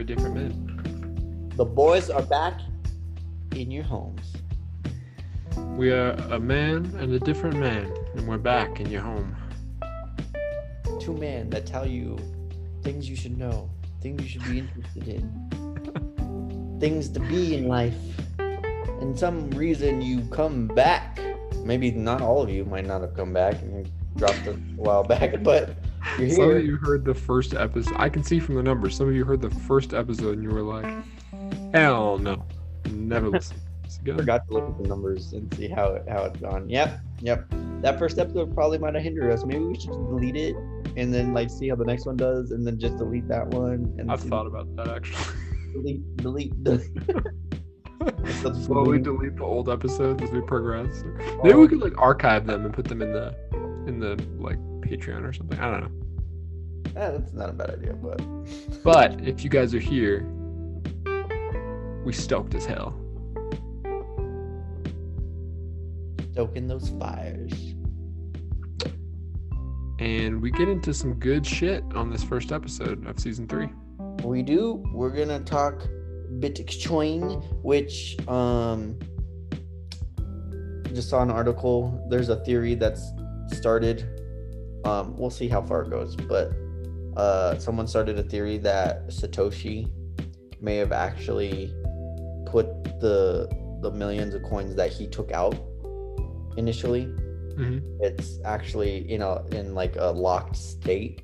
are different men. The boys are back in your homes. We are a man and a different man, and we're back in your home. Two men that tell you things you should know, things you should be interested in, things to be in life. And some reason you come back. Maybe not all of you might not have come back and you dropped a while back, but you're Some here. of you heard the first episode. I can see from the numbers. Some of you heard the first episode and you were like, "Hell no, never listen." Good. forgot to look at the numbers and see how it, how it's gone. Yep, yep. That first episode probably might have hindered us. Maybe we should just delete it and then like see how the next one does, and then just delete that one. And I've thought about that actually. delete, delete, delete. Slowly delete the old episodes as we progress. Maybe we could like archive them and put them in the in the like Patreon or something. I don't know. Eh, that's not a bad idea, but But if you guys are here, we stoked as hell. stoking those fires. And we get into some good shit on this first episode of season three. We do. We're gonna talk Bitcoin, which um just saw an article. There's a theory that's started. Um, we'll see how far it goes, but uh, someone started a theory that Satoshi may have actually put the the millions of coins that he took out initially. Mhm. It's actually in a in like a locked state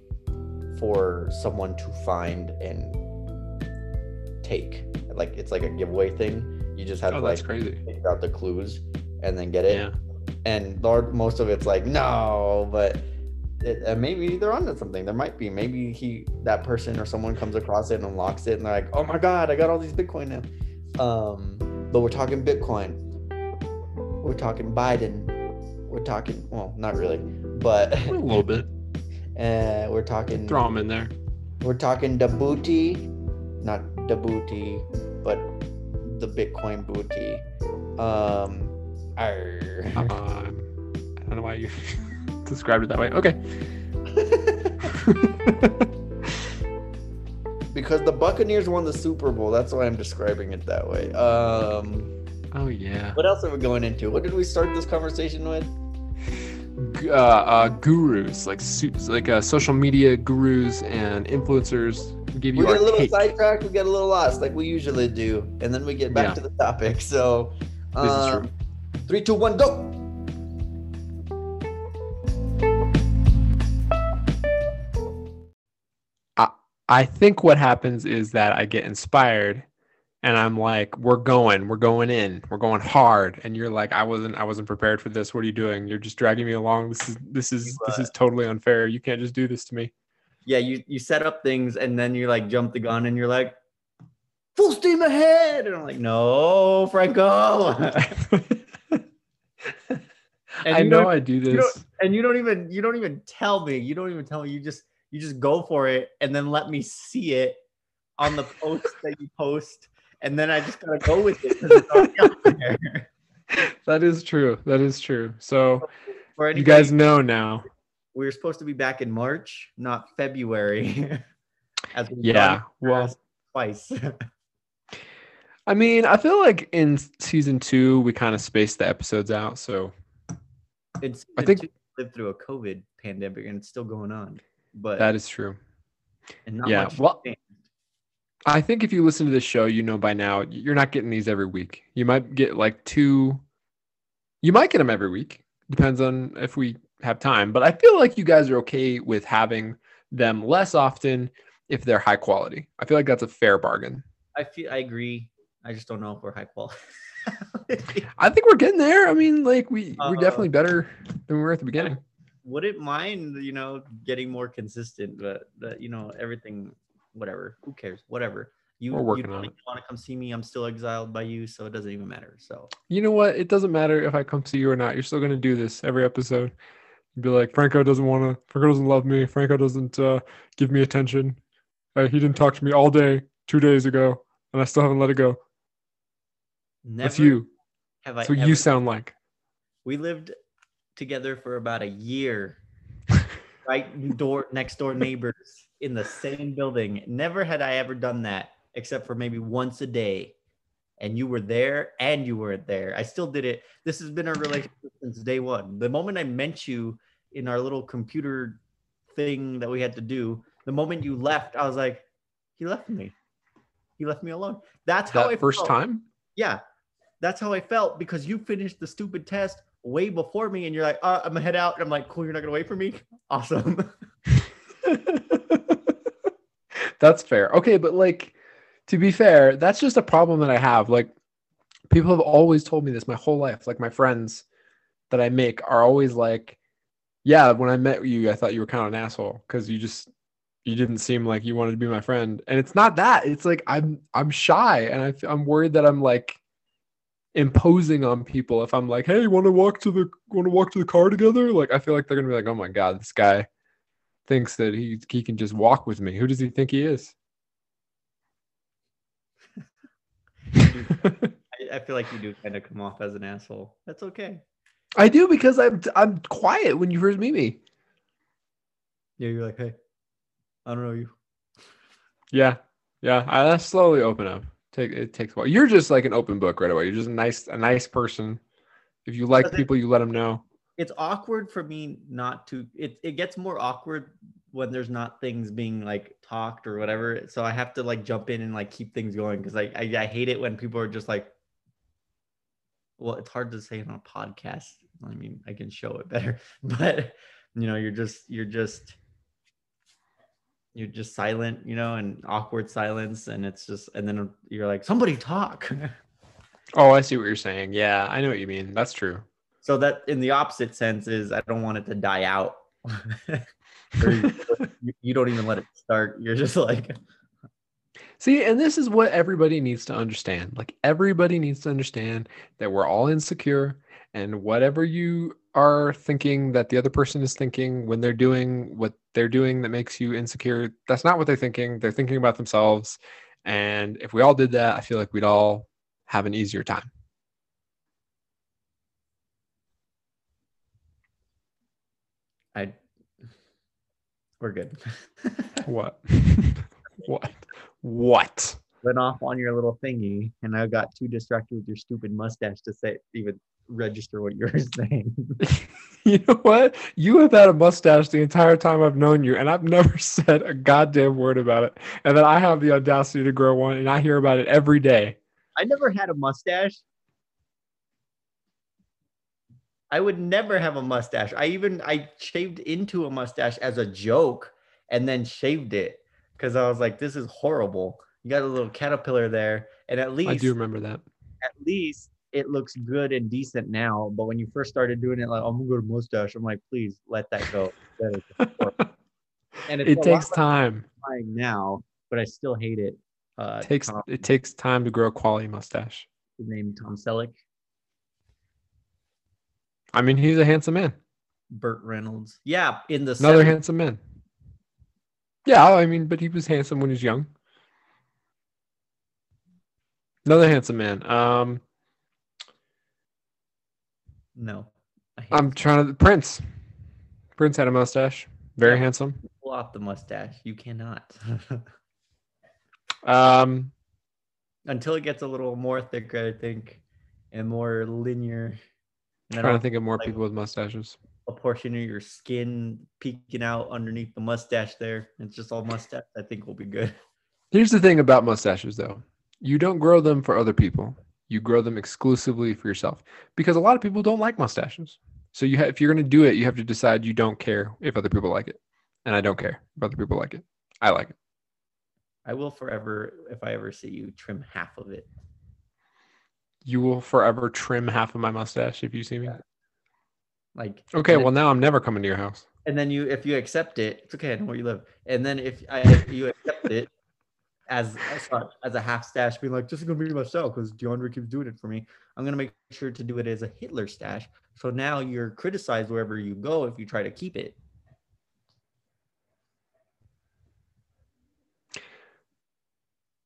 for someone to find and take. Like it's like a giveaway thing. You just have Oh, to like crazy. figure out the clues and then get it. Yeah. And Lord, most of it's like no, but it, uh, maybe they're onto something. There might be. Maybe he, that person, or someone comes across it and unlocks it, and they're like, "Oh my God, I got all these Bitcoin now." Um, but we're talking Bitcoin. We're talking Biden. We're talking. Well, not really, but A little bit. uh, we're talking. Throw them in there. We're talking the booty, not the booty, but the Bitcoin booty. Um, arr. Um, I don't know why you described it that way. Okay. because the Buccaneers won the Super Bowl. That's why I'm describing it that way. Um, oh yeah. what else are we going into? What did we start this conversation with? Uh, uh, gurus like like uh, social media gurus and influencers give you We get a little take. sidetracked. We get a little lost, like we usually do, and then we get back Yeah. to the topic. So, This is um, true. Three, two, one, go. I think what happens is that I get inspired and I'm like, we're going, we're going in, we're going hard. And you're like, I wasn't, I wasn't prepared for this. What are you doing? You're just dragging me along. This is, this is, this is uh, totally unfair. You can't just do this to me. Yeah, you you set up things, and then you like jump the gun, and you're like, full steam ahead, and I'm like, no, Franco. I know I do this. and you don't even you don't even tell me. You don't even tell me. You just you just go for it, and then let me see it on the post that you post, and then I just gotta go with it. 'cause it's already out there. That is true. That is true. So For you guys know now. we were supposed to be back in March, not February. As we've Yeah. Well, twice. I mean, I feel like in season two, we kind of spaced the episodes out. So it's I think- we lived through a COVID pandemic, and it's still going on. But that is true. and not yeah, much well-. I think if you listen to this show, you know by now you're not getting these every week. You might get like two. You might get them every week. Depends on if we have time. But I feel like you guys are okay with having them less often if they're high quality. I feel like that's a fair bargain. I feel I agree. I just don't know if we're high quality. I think we're getting there. I mean, like we we're Uh, definitely better than we were at the beginning. Wouldn't mind, you know, getting more consistent, but, but you know, everything, whatever. Who cares? Whatever. You, We're working you on don't it. want to come see me. I'm still exiled by you, so it doesn't even matter. So You know what? It doesn't matter if I come see you or not. You're still gonna do this every episode. Be like, Franco doesn't want to. Franco doesn't love me. Franco doesn't uh, give me attention. Uh, he didn't talk to me all day two days ago, and I still haven't let it go. never That's you. have That's I what ever, you sound like. we lived together for about a year, right door next door neighbors in the same building. Never had I ever done that. except for maybe once a day. And you were there and you weren't there. I still did it. This has been our relationship since day one. The moment I met you in our little computer thing that we had to do, the moment you left, I was like, he left me. He left me alone. That's how That I first felt. time? Yeah, that's how I felt because you finished the stupid test way before me, and you're like, uh, I'm gonna head out. And I'm like, cool, you're not gonna wait for me. Awesome. that's fair. Okay, but like to be fair, that's just a problem that I have. Like people have always told me this my whole life. Like my friends that I make are always like, "Yeah, when I met you, I thought you were kind of an asshole because you just you didn't seem like you wanted to be my friend." And it's not that. It's like I'm I'm shy and I'm worried that I'm like imposing on people if I'm like, "Hey, want to walk to the want to walk to the car together?" Like I feel like they're gonna be like, "Oh my god, this guy." thinks that he he can just walk with me. Who does he think he is? I, feel like you do kind of come off as an asshole. That's okay. I do because I'm I'm quiet when you first meet me. Yeah, you're like, hey, I don't know you. Yeah, yeah. I, I slowly open up. Take it takes a while. You're just like an open book right away. You're just a nice a nice person. If you like people, you let them know. It's awkward for me not to. It it gets more awkward when there's not things being like talked or whatever. So I have to like jump in and like keep things going because I, I I hate it when people are just like. Well, it's hard to say on a podcast. I mean, I can show it better, but you know, you're just you're just you're just silent, you know, and awkward silence, and it's just, and then you're like, somebody talk. Oh, I see what you're saying. Yeah, I know what you mean. That's true. so that in the opposite sense is I don't want it to die out. You, you don't even let it start. You're just like, See, and this is what everybody needs to understand. Like everybody needs to understand that we're all insecure and whatever you are thinking that the other person is thinking when they're doing what they're doing that makes you insecure, that's not what they're thinking. They're thinking about themselves. And if we all did that, I feel like we'd all have an easier time. I, we're good. What? what? What? Went off on your little thingy, and I got too distracted with your stupid mustache to say even register what you were saying. You know what? You have had a mustache the entire time I've known you, and I've never said a goddamn word about it. And then I have the audacity to grow one, and I hear about it every day. I never had a mustache. I would never have a mustache. I even I shaved into a mustache as a joke and then shaved it because I was like, this is horrible. You got a little caterpillar there, and at least I do remember that. at least it looks good and decent now. But when you first started doing it, like I'm gonna go to mustache, I'm like, please let that go. That is horrible. and It takes time. now, but I still hate it. Uh, It takes Tom, it takes time to grow a quality mustache. his name Tom Selleck, I mean, he's a handsome man. Burt Reynolds. Yeah, in the Another 70s, handsome man. Yeah, I mean, but he was handsome when he was young. Another handsome man. Um, No. I'm trying to Prince. Prince had a mustache. Very Yeah. handsome. pull off the mustache. You cannot. Um, Until it gets a little more thicker, I think, and more linear. And trying I'll to think of more like- people with mustaches. a portion of your skin peeking out underneath the mustache there. It's just all mustache. I think will be good. Here's the thing about mustaches, though. You don't grow them for other people. You grow them exclusively for yourself because a lot of people don't like mustaches. So you have, if you're going to do it, you have to decide you don't care if other people like it, and I don't care if other people like it. I like it. I will forever, if I ever see you, trim half of it. You will forever trim half of my mustache if you see me. Like Okay, well now I'm never coming to your house. and then you, if you accept it, it's okay. I know where you live. And then if I, if you accept it as as, such, as a half stash, being like, this is gonna be my style because DeAndre keeps doing it for me. I'm gonna make sure to do it as a Hitler stash. So now you're criticized wherever you go if you try to keep it.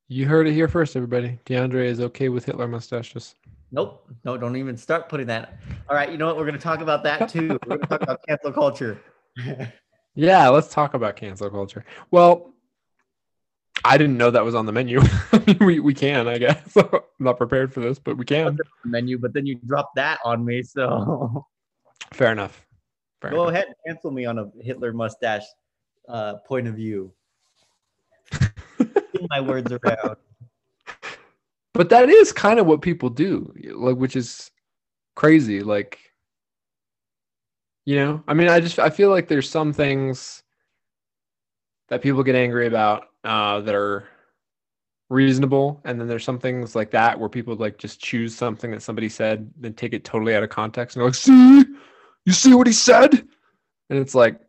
You heard it here first, everybody. DeAndre is okay with Hitler mustaches. Nope. No, don't even start putting that. All right, you know what? We're gonna talk about that too. We're gonna talk about cancel culture. Yeah, let's talk about cancel culture. Well, I didn't know that was on the menu. we we can, I guess. I'm not prepared for this, but we can. menu, but then you dropped that on me, so Fair enough. Fair go enough. ahead and cancel me on a Hitler mustache uh, point of view. My words around. But that is kind of what people do, like which is crazy. Like, you know, I mean, I just I feel like there's some things that people get angry about uh, that are reasonable, and then there's some things like that where people like just choose something that somebody said, then take it totally out of context, and they're like, "See, you see what he said?" And it's like,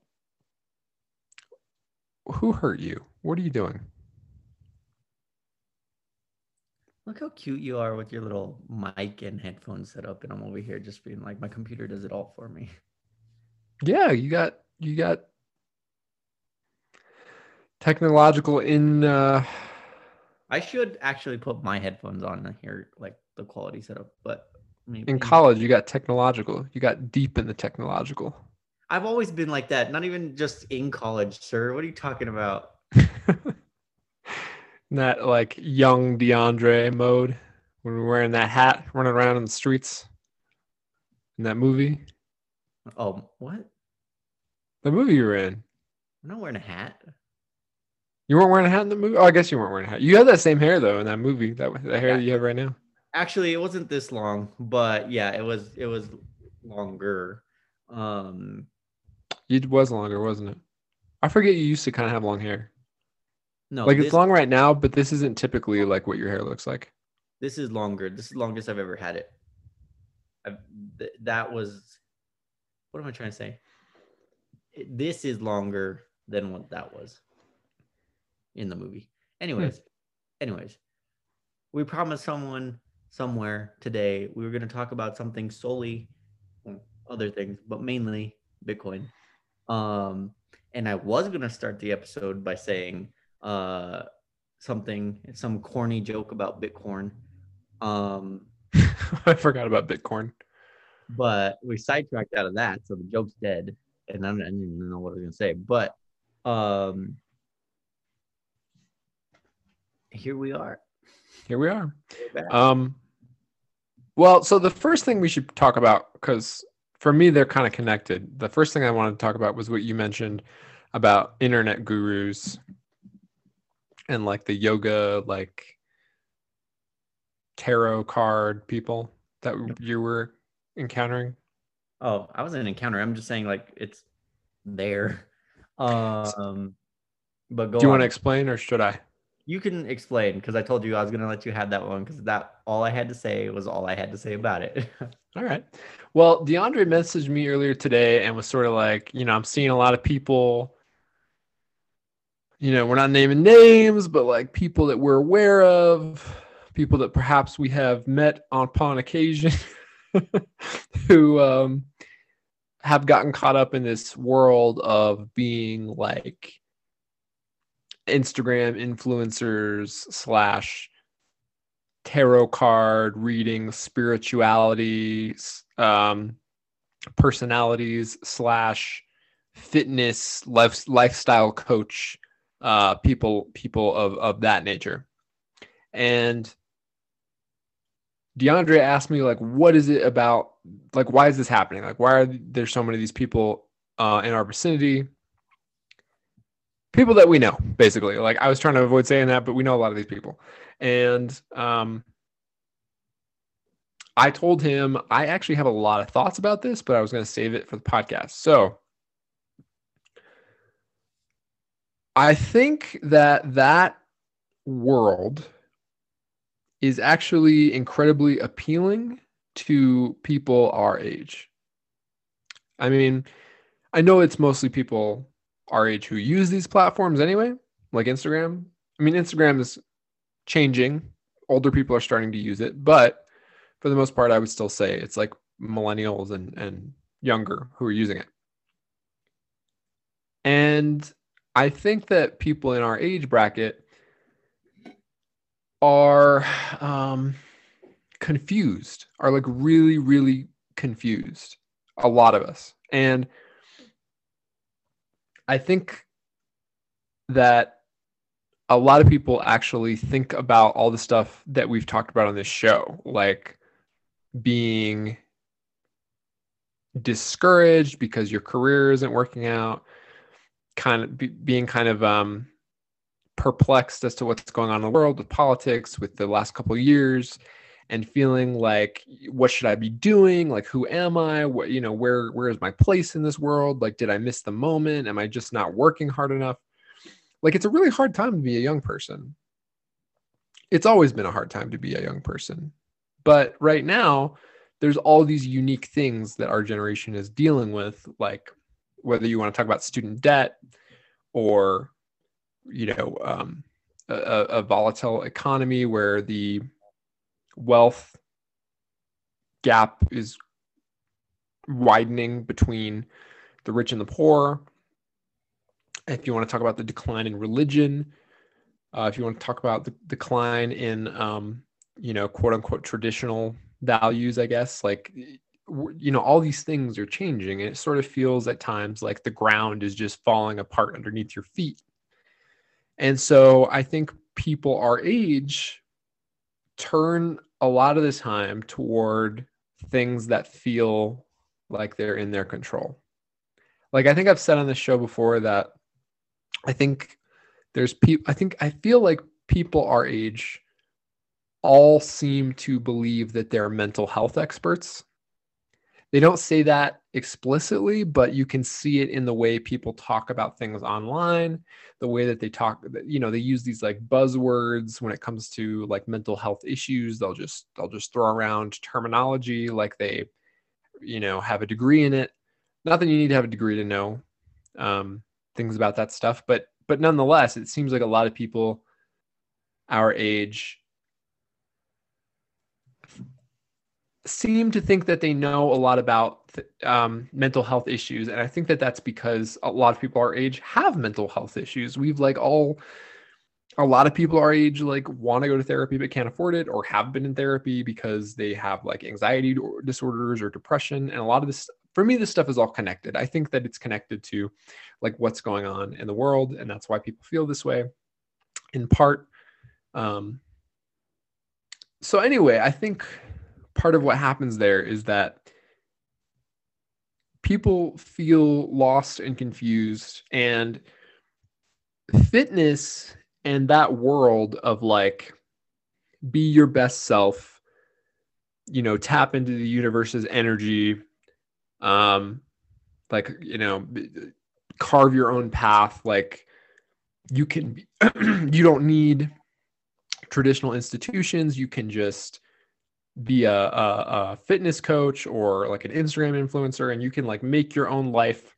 who hurt you? What are you doing? Look how cute you are with your little mic and headphones set up, and I'm over here just being like, my computer does it all for me. Yeah, you got you got technological in uh I should actually put my headphones on and hear like the quality setup, but maybe in college you got technological. You got deep in the technological. I've always been like that. Not even just in college, sir. What are you talking about? that like young DeAndre mode when we're wearing that hat running around in the streets in that movie. Oh, what? The movie you were in. I'm not wearing a hat. You weren't wearing a hat in the movie? Oh, I guess you weren't wearing a hat. You had that same hair though in that movie. That the hair Yeah. that you have right now. Actually, it wasn't this long, but yeah, it was. It was longer. Um, It was longer, wasn't it? I forget you used to kind of have long hair. no, like this, it's long right now, but this isn't typically like what your hair looks like. This is longer. This is the longest I've ever had it. I've, th- that was. What am I trying to say? This is longer than what that was in the movie. Anyways, anyways, we promised someone somewhere today we were going to talk about something solely other things, but mainly Bitcoin. Um, and I was going to start the episode by saying uh, something, some corny joke about Bitcoin. Um, I forgot about Bitcoin. but we sidetracked out of that, so the joke's dead. And I didn't even know what I was gonna say, but um, here we are. Here we are. Um, well, so the first thing we should talk about, because for me they're kind of connected. The first thing I wanted to talk about was what you mentioned about internet gurus and like the yoga, like tarot card people that you were encountering. oh, I wasn't encountering. I'm just saying, like it's there. Um, but go. Do you want to explain, or should I? You can explain because I told you I was gonna let you have that one because that all I had to say was all I had to say about it. All right. Well, DeAndre messaged me earlier today and was sort of like, you know, I'm seeing a lot of people, you know, we're not naming names, but like people that we're aware of, people that perhaps we have met upon occasion who um, have gotten caught up in this world of being like Instagram influencers slash tarot card reading spirituality um personalities slash fitness life, lifestyle coach uh people people of of that nature. And DeAndre asked me like what is it about like why is this happening? Like why are there so many of these people uh in our vicinity people that we know basically. Like i was trying to avoid saying that but we know a lot of these people. And um i told him i actually have a lot of thoughts about this but i was going to save it for the podcast. So i think that that world is actually incredibly appealing to people our age. I mean i know it's mostly people our age who use these platforms anyway, like Instagram. I mean, Instagram is changing. Older people are starting to use it, but for the most part, I would still say it's like millennials and, and younger who are using it. And I think that people in our age bracket are um, confused, are like really, really confused. A lot of us. And I think that a lot of people actually think about all the stuff that we've talked about on this show, like being discouraged because your career isn't working out, kind of be, being kind of um, perplexed as to what's going on in the world with politics, with the last couple years, and feeling like, what should I be doing? Like, who am I? What you know, where where is my place in this world? Like, did I miss the moment? Am I just not working hard enough? Like, it's a really hard time to be a young person. It's always been a hard time to be a young person, but right now there's all these unique things that our generation is dealing with, like whether you want to talk about student debt or, you know, um, a, a volatile economy where the wealth gap is widening between the rich and the poor. If you want to talk about the decline in religion, uh, if you want to talk about the decline in, um, you know, quote unquote traditional values, I guess. Like, you know, all these things are changing, and it sort of feels at times like the ground is just falling apart underneath your feet. And so I think people our age turn a lot of the time toward things that feel like they're in their control. Like I think I've said on the show before that I think there's people I think I feel like people our age all seem to believe that they're mental health experts. They don't say that explicitly, but you can see it in the way people talk about things online, the way that they talk, you know, they use these like buzzwords when it comes to like mental health issues. They'll just they'll just throw around terminology like they, you know, have a degree in it. Not that you need to have a degree to know um, things about that stuff, but but nonetheless, it seems like a lot of people our age seem to think that they know a lot about um, mental health issues and i think that that's because a lot of people our age have mental health issues. We've like all a lot of people our age like want to go to therapy but can't afford it or have been in therapy because they have like anxiety disorders or depression and a lot of this for me this stuff is all connected. I think that it's connected to like what's going on in the world and that's why people feel this way in part. Um so anyway i think part of what happens there is that people feel lost and confused and fitness and that world of like be your best self you know tap into the universe's energy um like you know carve your own path like you can you don't need traditional institutions. You can just be a, a, a fitness coach or like an Instagram influencer and you can like make your own life.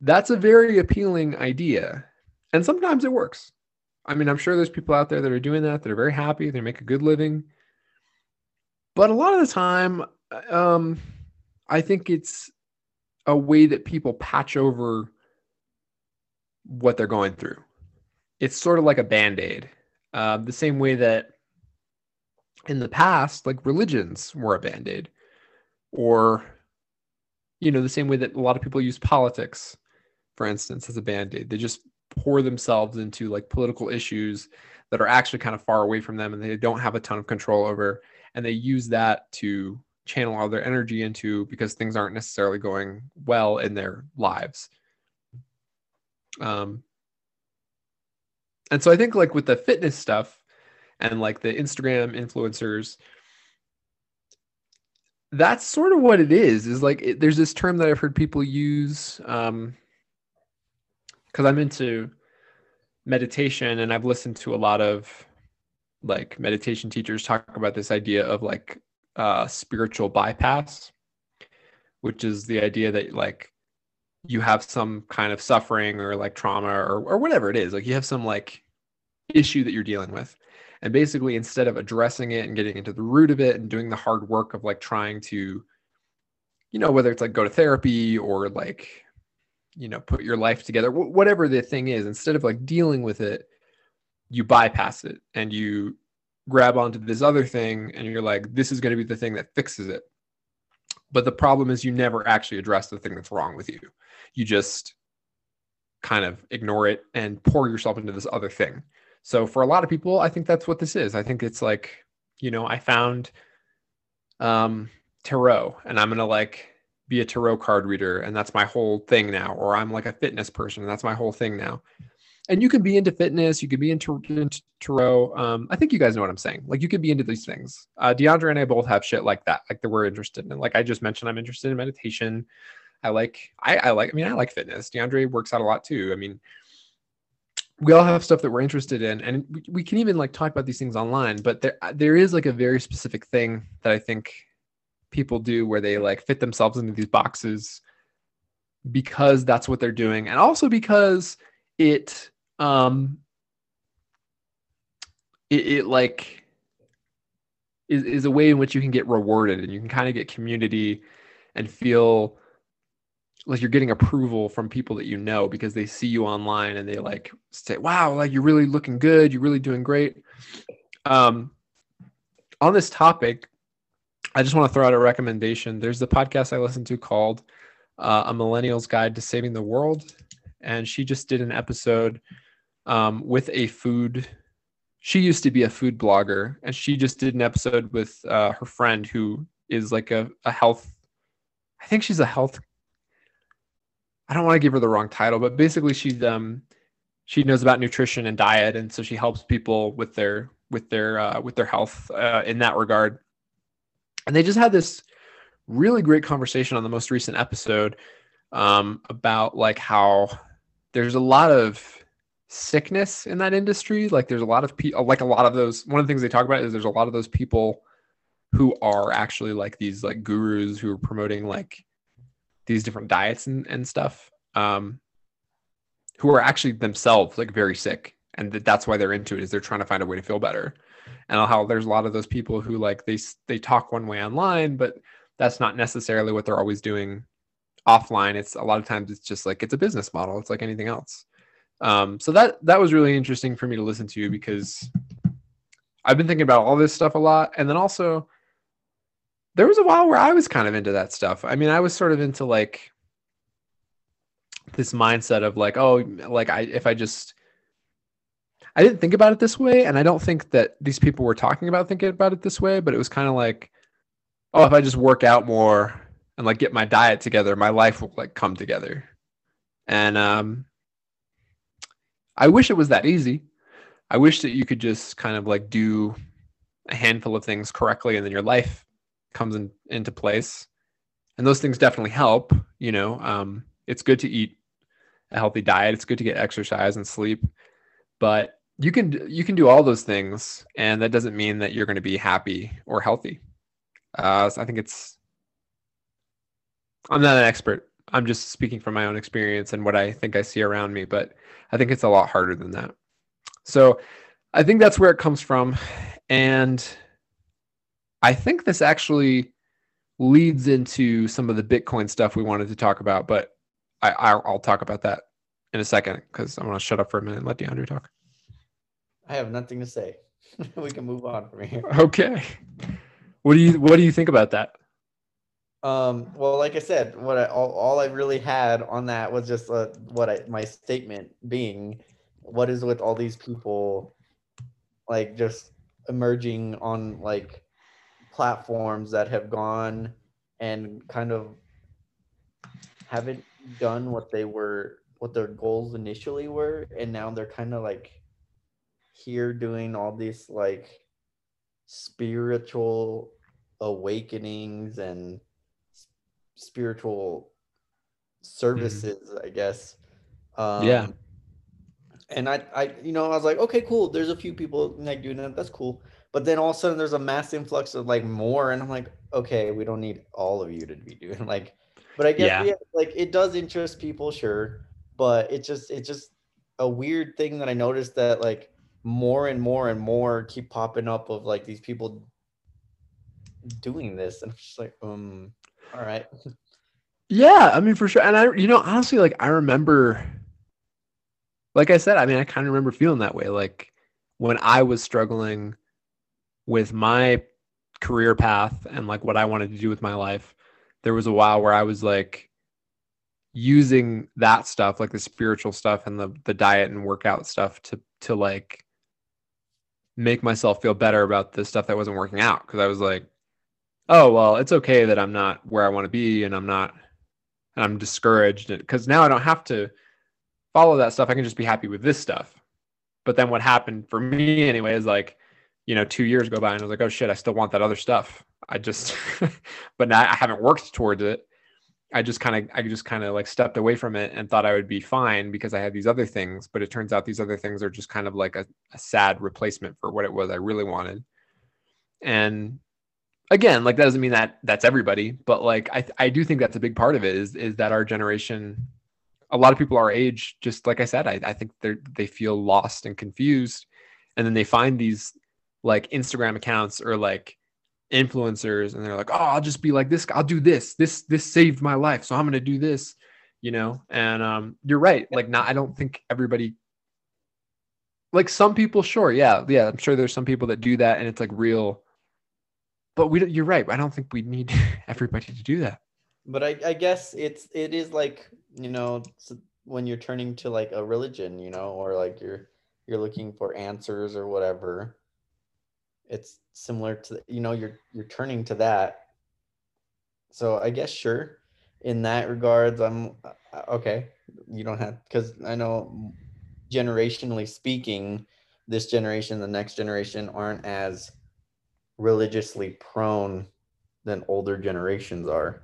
That's a very appealing idea. And sometimes it works. I mean, I'm sure there's people out there that are doing that that are very happy, they make a good living. But a lot of the time, um, I think it's a way that people patch over what they're going through. It's sort of like a band aid, uh, the same way that in the past, like religions were a band aid, or, you know, the same way that a lot of people use politics, for instance, as a band aid. They just pour themselves into like political issues that are actually kind of far away from them and they don't have a ton of control over. And they use that to channel all their energy into because things aren't necessarily going well in their lives. Um, and so I think like with the fitness stuff, and like the Instagram influencers. That's sort of what it is is like it, there's this term that I've heard people use um cuz I'm into meditation and I've listened to a lot of like meditation teachers talk about this idea of like uh spiritual bypass which is the idea that like you have some kind of suffering or like trauma or or whatever it is. Like you have some like issue that you're dealing with and basically instead of addressing it and getting into the root of it and doing the hard work of like trying to you know whether it's like go to therapy or like you know put your life together whatever the thing is instead of like dealing with it you bypass it and you grab onto this other thing and you're like this is going to be the thing that fixes it but the problem is you never actually address the thing that's wrong with you you just kind of ignore it and pour yourself into this other thing. So for a lot of people, I think that's what this is. I think it's like, you know, I found um tarot and I'm going to like be a tarot card reader and that's my whole thing now or I'm like a fitness person and that's my whole thing now. And you can be into fitness, you could be into, into tarot. Um, I think you guys know what I'm saying. Like you could be into these things. Uh, DeAndre and I both have shit like that, like that we're interested in. Like I just mentioned, I'm interested in meditation. I like, I, I like, I mean, I like fitness. DeAndre works out a lot too. I mean, we all have stuff that we're interested in and we, we can even like talk about these things online but there there is like a very specific thing that i think people do where they like fit themselves into these boxes because that's what they're doing and also because it um it, it like is, is a way in which you can get rewarded and you can kind of get community and feel like you're getting approval from people that you know because they see you online and they like say wow like you're really looking good you're really doing great um on this topic I just want to throw out a recommendation. There's the podcast I listen to called uh, A Millennial's Guide to Saving the World. And she just did an episode um, with a food. She used to be a food blogger, and she just did an episode with uh, her friend who is like a, a health. I think she's a health. I don't want to give her the wrong title, but basically she um she knows about nutrition and diet, and so she helps people with their with their uh, with their health uh, in that regard and they just had this really great conversation on the most recent episode um, about like how there's a lot of sickness in that industry. Like there's a lot of people, like a lot of those. One of the things they talk about is there's a lot of those people who are actually like these like gurus who are promoting like these different diets and, and stuff. Um, who are actually themselves like very sick, and that's why they're into it. Is they're trying to find a way to feel better and how there's a lot of those people who like they they talk one way online but that's not necessarily what they're always doing offline it's a lot of times it's just like it's a business model it's like anything else um, so that that was really interesting for me to listen to because i've been thinking about all this stuff a lot and then also there was a while where i was kind of into that stuff i mean i was sort of into like this mindset of like oh like i if i just I didn't think about it this way, and I don't think that these people were talking about thinking about it this way, but it was kind of like, oh, if I just work out more and like get my diet together, my life will like come together. And um I wish it was that easy. I wish that you could just kind of like do a handful of things correctly and then your life comes in, into place. And those things definitely help, you know. Um it's good to eat a healthy diet, it's good to get exercise and sleep, but you can you can do all those things and that doesn't mean that you're going to be happy or healthy. Uh, so i think it's i'm not an expert. I'm just speaking from my own experience and what i think i see around me but i think it's a lot harder than that. So i think that's where it comes from. And i think this actually leads into some of the bitcoin stuff we wanted to talk about but I, I'll, I'll talk about that in a second because i want to shut up for a minute and let deandre talk I have nothing to say. we can move on from here. Okay. What do you What do you think about that? Um. Well, like I said, what I all, all I really had on that was just uh, what I my statement being, what is with all these people, like just emerging on like platforms that have gone and kind of haven't done what they were what their goals initially were and now they're kind of like here doing all these like spiritual awakenings and spiritual services, mm-hmm. I guess. Um, yeah. And I, I, you know, I was like, okay, cool. There's a few people like doing that. That's cool. But then all of a sudden, there's a mass influx of like more, and I'm like, okay, we don't need all of you to be doing like. But I guess yeah. Have, like it does interest people, sure. But it's just, it's just a weird thing that I noticed that like more and more and more keep popping up of like these people doing this and I'm just like um all right yeah i mean for sure and i you know honestly like i remember like i said i mean i kind of remember feeling that way like when i was struggling with my career path and like what i wanted to do with my life there was a while where i was like using that stuff like the spiritual stuff and the the diet and workout stuff to to like make myself feel better about the stuff that wasn't working out because I was like, oh well, it's okay that I'm not where I want to be and I'm not and I'm discouraged because now I don't have to follow that stuff. I can just be happy with this stuff. But then what happened for me anyway is like, you know, two years go by and I was like, oh shit, I still want that other stuff. I just, but now I haven't worked towards it. I just kind of, I just kind of like stepped away from it and thought I would be fine because I had these other things. But it turns out these other things are just kind of like a, a sad replacement for what it was I really wanted. And again, like that doesn't mean that that's everybody, but like I, I do think that's a big part of it is, is that our generation, a lot of people our age, just like I said, I, I think they're, they feel lost and confused. And then they find these like Instagram accounts or like influencers and they're like, oh, I'll just be like this. I'll do this. This, this saved my life. So I'm going to do this, you know? And um, you're right. Like not, I don't think everybody like some people, sure. Yeah. Yeah. I'm sure there's some people that do that and it's like real, but we don't, you're right. I don't think we need everybody to do that. But I, I guess it's, it is like, you know, when you're turning to like a religion, you know, or like you're, you're looking for answers or whatever it's similar to you know you're you're turning to that. So i guess sure in that regards i'm uh, okay you don't have because i know generationally speaking this generation the next generation aren't as religiously prone than older generations are.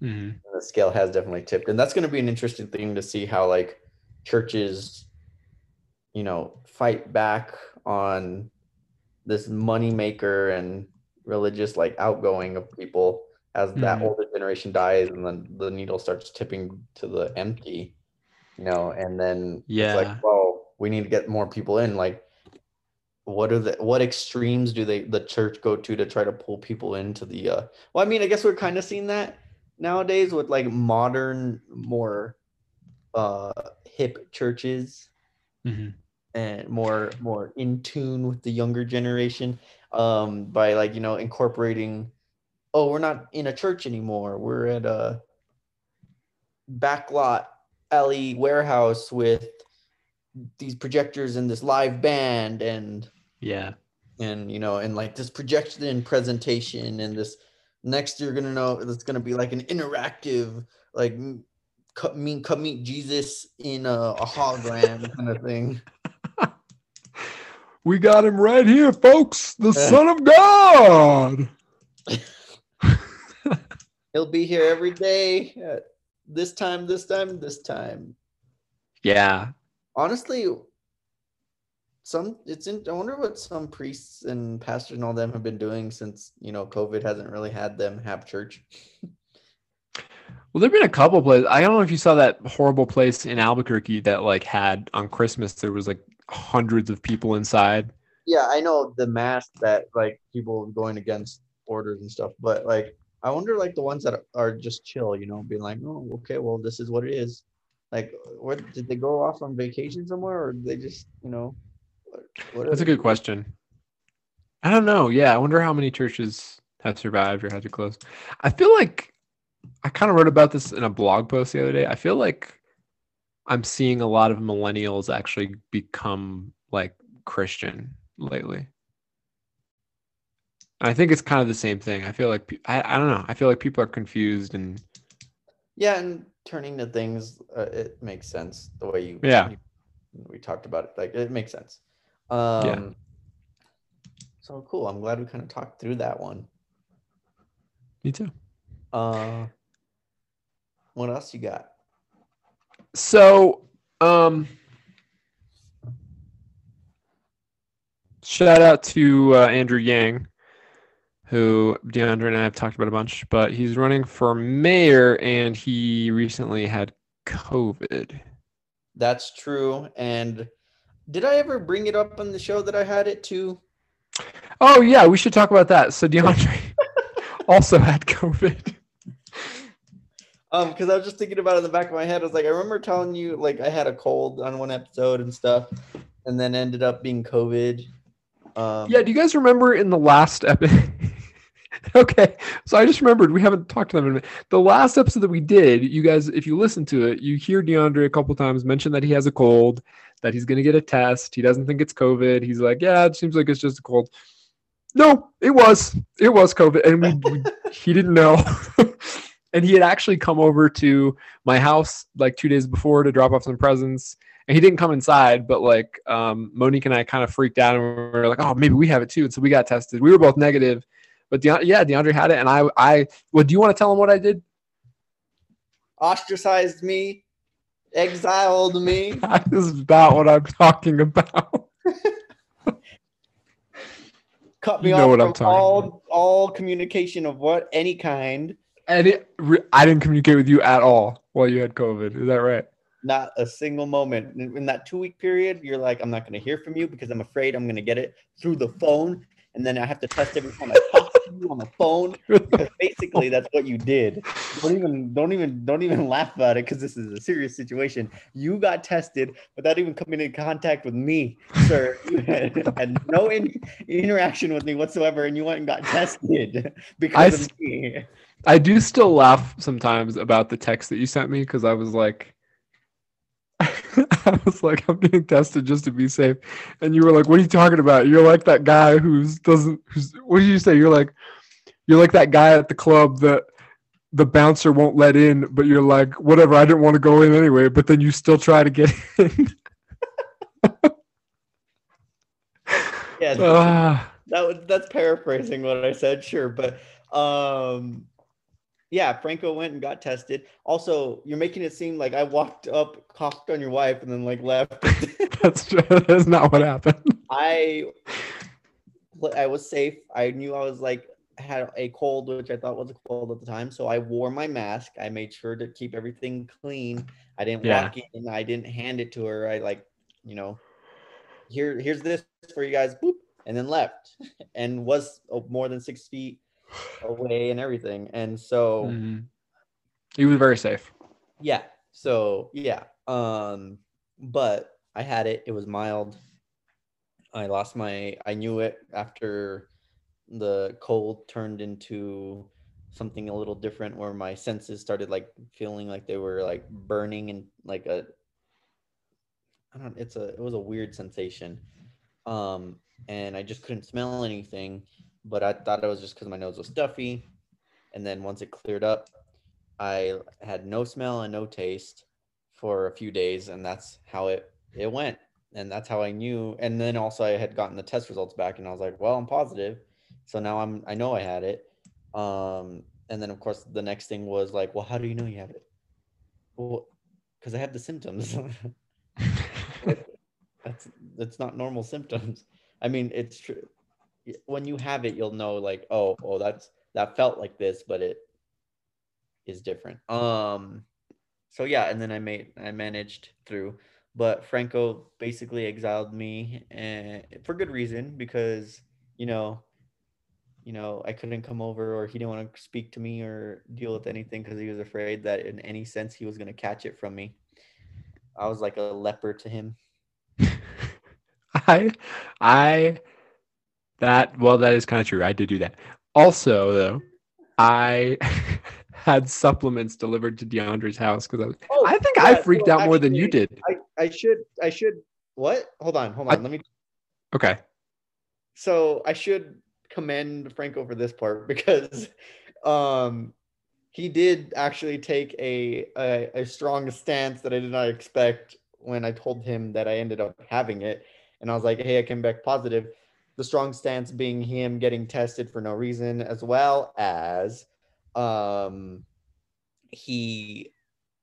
Mm-hmm. the scale has definitely tipped. And that's going to be an interesting thing to see how like churches you know fight back on this money maker and religious like outgoing of people as mm-hmm. that older generation dies and then the needle starts tipping to the empty you know and then yeah it's like well we need to get more people in. Like what are the what extremes do they the church go to to try to pull people into the uh well i mean i guess we're kind of seeing that nowadays with like modern more uh hip churches. Mm-hmm and more more in tune with the younger generation um by like you know incorporating oh we're not in a church anymore. We're at a backlot alley warehouse with these projectors and this live band and yeah. and you know and like this projection presentation and this next you're gonna know it's gonna be like an interactive like come meet come meet jesus in a, a hologram kind of thing we got him right here, folks. The Son of God. He'll be here every day. this time, this time, this time. Yeah. Honestly, some it's in. I wonder what some priests and pastors and all them have been doing since you know COVID hasn't really had them have church. Well, there've been a couple places. I don't know if you saw that horrible place in Albuquerque that like had on Christmas. There was like hundreds of people inside. Yeah, I know the mass that like people going against orders and stuff, but like I wonder like the ones that are just chill, you know, being like, oh, okay, well, this is what it is. Like, what did they go off on vacation somewhere, or they just, you know? That's a good question. I don't know. Yeah, I wonder how many churches have survived or had to close. I feel like I kind of wrote about this in a blog post the other day. I feel like I'm seeing a lot of millennials actually become like Christian lately. I think it's kind of the same thing. I feel like I, I don't know. I feel like people are confused and yeah, and turning to things uh, it makes sense the way you yeah you, we talked about it. Like it makes sense. Um, yeah. So cool. I'm glad we kind of talked through that one. Me too. Uh, what else you got? So, um, shout out to uh, Andrew Yang, who DeAndre and I have talked about a bunch, but he's running for mayor and he recently had COVID. That's true. And did I ever bring it up on the show that I had it too? Oh, yeah, we should talk about that. So, DeAndre also had COVID. Um, because I was just thinking about it in the back of my head. I was like, I remember telling you like I had a cold on one episode and stuff, and then ended up being COVID. Um, yeah, do you guys remember in the last episode? okay. So I just remembered we haven't talked to them in a minute. The last episode that we did, you guys, if you listen to it, you hear DeAndre a couple times mention that he has a cold, that he's going to get a test. He doesn't think it's COVID. He's like, yeah, it seems like it's just a cold. No, it was. It was COVID. And we, we he didn't know. and he had actually come over to my house like two days before to drop off some presents and he didn't come inside, but like um, Monique and I kind of freaked out and we were like, oh, maybe we have it too. And so we got tested. We were both negative, but yeah, DeAndre had it. And I, I, well, do you want to tell him what I did? Ostracized me, exiled me. that is about what I'm talking about. Cut me you know off from all, about. all communication of what any kind. And it, I didn't communicate with you at all while you had COVID. Is that right? not a single moment. In, that two week period you're like i'm not going to hear from you because i'm afraid i'm going to get it through the phone and then i have to test every time i talk to you on the phone. Because basically that's what you did. Don't even don't even don't even laugh about it because this is a serious situation. You got tested without even coming in contact with me sir. You had, had no in, interaction with me whatsoever and you went and got tested because I, of me I do still laugh sometimes about the text that you sent me because I was like, I was like, I'm getting tested just to be safe. And you were like, What are you talking about? You're like that guy who's doesn't who's what did you say? You're like you're like that guy at the club that the bouncer won't let in, but you're like, whatever, I didn't want to go in anyway, but then you still try to get in. yeah, that's, uh, that was that's paraphrasing what I said, sure, but um yeah, Franco went and got tested. Also, you're making it seem like I walked up, coughed on your wife, and then like left. That's true. That's not what happened. I I was safe. I knew I was like had a cold, which I thought was a cold at the time. So I wore my mask. I made sure to keep everything clean. I didn't yeah. walk in. I didn't hand it to her. I like, you know, here here's this for you guys. Boop, and then left, and was oh, more than six feet away and everything. And so mm-hmm. he was very safe. Yeah. So yeah. Um, but I had it. It was mild. I lost my I knew it after the cold turned into something a little different where my senses started like feeling like they were like burning and like a I don't it's a it was a weird sensation. Um and I just couldn't smell anything but I thought it was just because my nose was stuffy. And then once it cleared up, I had no smell and no taste for a few days, and that's how it it went. And that's how I knew. And then also I had gotten the test results back, and I was like, well, I'm positive, so now I'm I know I had it. Um, and then of course the next thing was like, well, how do you know you have it? Well, because I have the symptoms. that's that's not normal symptoms. I mean, it's true when you have it, you'll know like, oh, oh, that's that felt like this, but it is different. Um, so yeah, and then I made I managed through, but Franco basically exiled me and for good reason because you know, you know, I couldn't come over or he didn't want to speak to me or deal with anything because he was afraid that in any sense he was gonna catch it from me. I was like a leper to him. I I that well, that is kind of true. I did do that. Also, though, I had supplements delivered to DeAndre's house because I was. Oh, I think yeah, I freaked so out actually, more than you did. I, I should I should what? Hold on, hold on. I, Let me. Okay. So I should commend Franco for this part because um he did actually take a, a, a strong stance that I did not expect when I told him that I ended up having it. And I was like, hey, I came back positive the strong stance being him getting tested for no reason, as well as um, he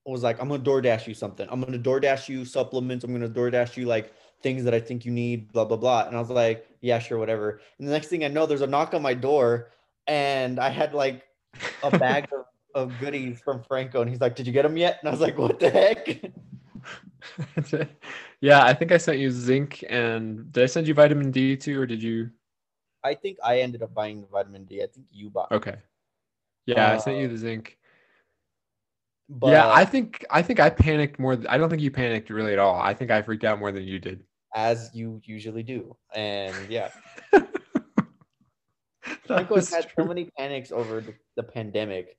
was like, I'm gonna DoorDash you something. I'm gonna DoorDash you supplements. I'm gonna DoorDash you like things that I think you need, blah, blah, blah. And I was like, yeah, sure, whatever. And the next thing I know, there's a knock on my door, and I had like a bag of, of goodies from Franco. And he's like, Did you get them yet? And I was like, What the heck? yeah, I think I sent you zinc and did I send you vitamin D too, or did you? I think I ended up buying the vitamin D. I think you bought. Okay. Yeah, uh, I sent you the zinc. But, yeah, I think I think I panicked more. I don't think you panicked really at all. I think I freaked out more than you did. As you usually do, and yeah. Franco has That's had true. so many panics over the, the pandemic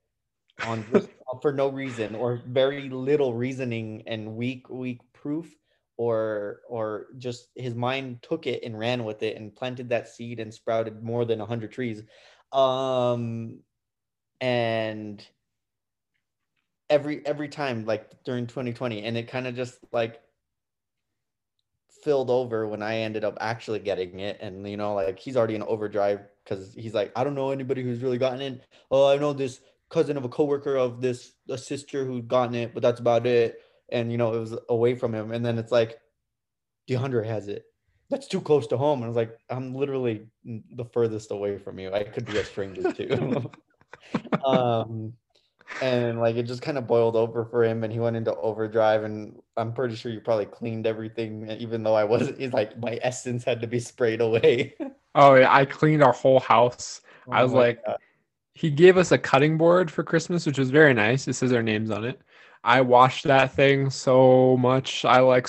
on just for no reason or very little reasoning and weak weak proof or or just his mind took it and ran with it and planted that seed and sprouted more than 100 trees um and every every time like during 2020 and it kind of just like filled over when I ended up actually getting it. And you know, like he's already in overdrive because he's like, I don't know anybody who's really gotten it. Oh, I know this cousin of a coworker of this a sister who'd gotten it, but that's about it. And you know, it was away from him. And then it's like, DeAndre has it. That's too close to home. And I was like, I'm literally the furthest away from you. I could be a stranger too. um and like it just kind of boiled over for him and he went into overdrive and i'm pretty sure you probably cleaned everything even though i wasn't it's like my essence had to be sprayed away Oh yeah, I cleaned our whole house. I Oh was like, God. He gave us a cutting board for Christmas, which was very nice. It says our names on it. I washed that thing so much. I like,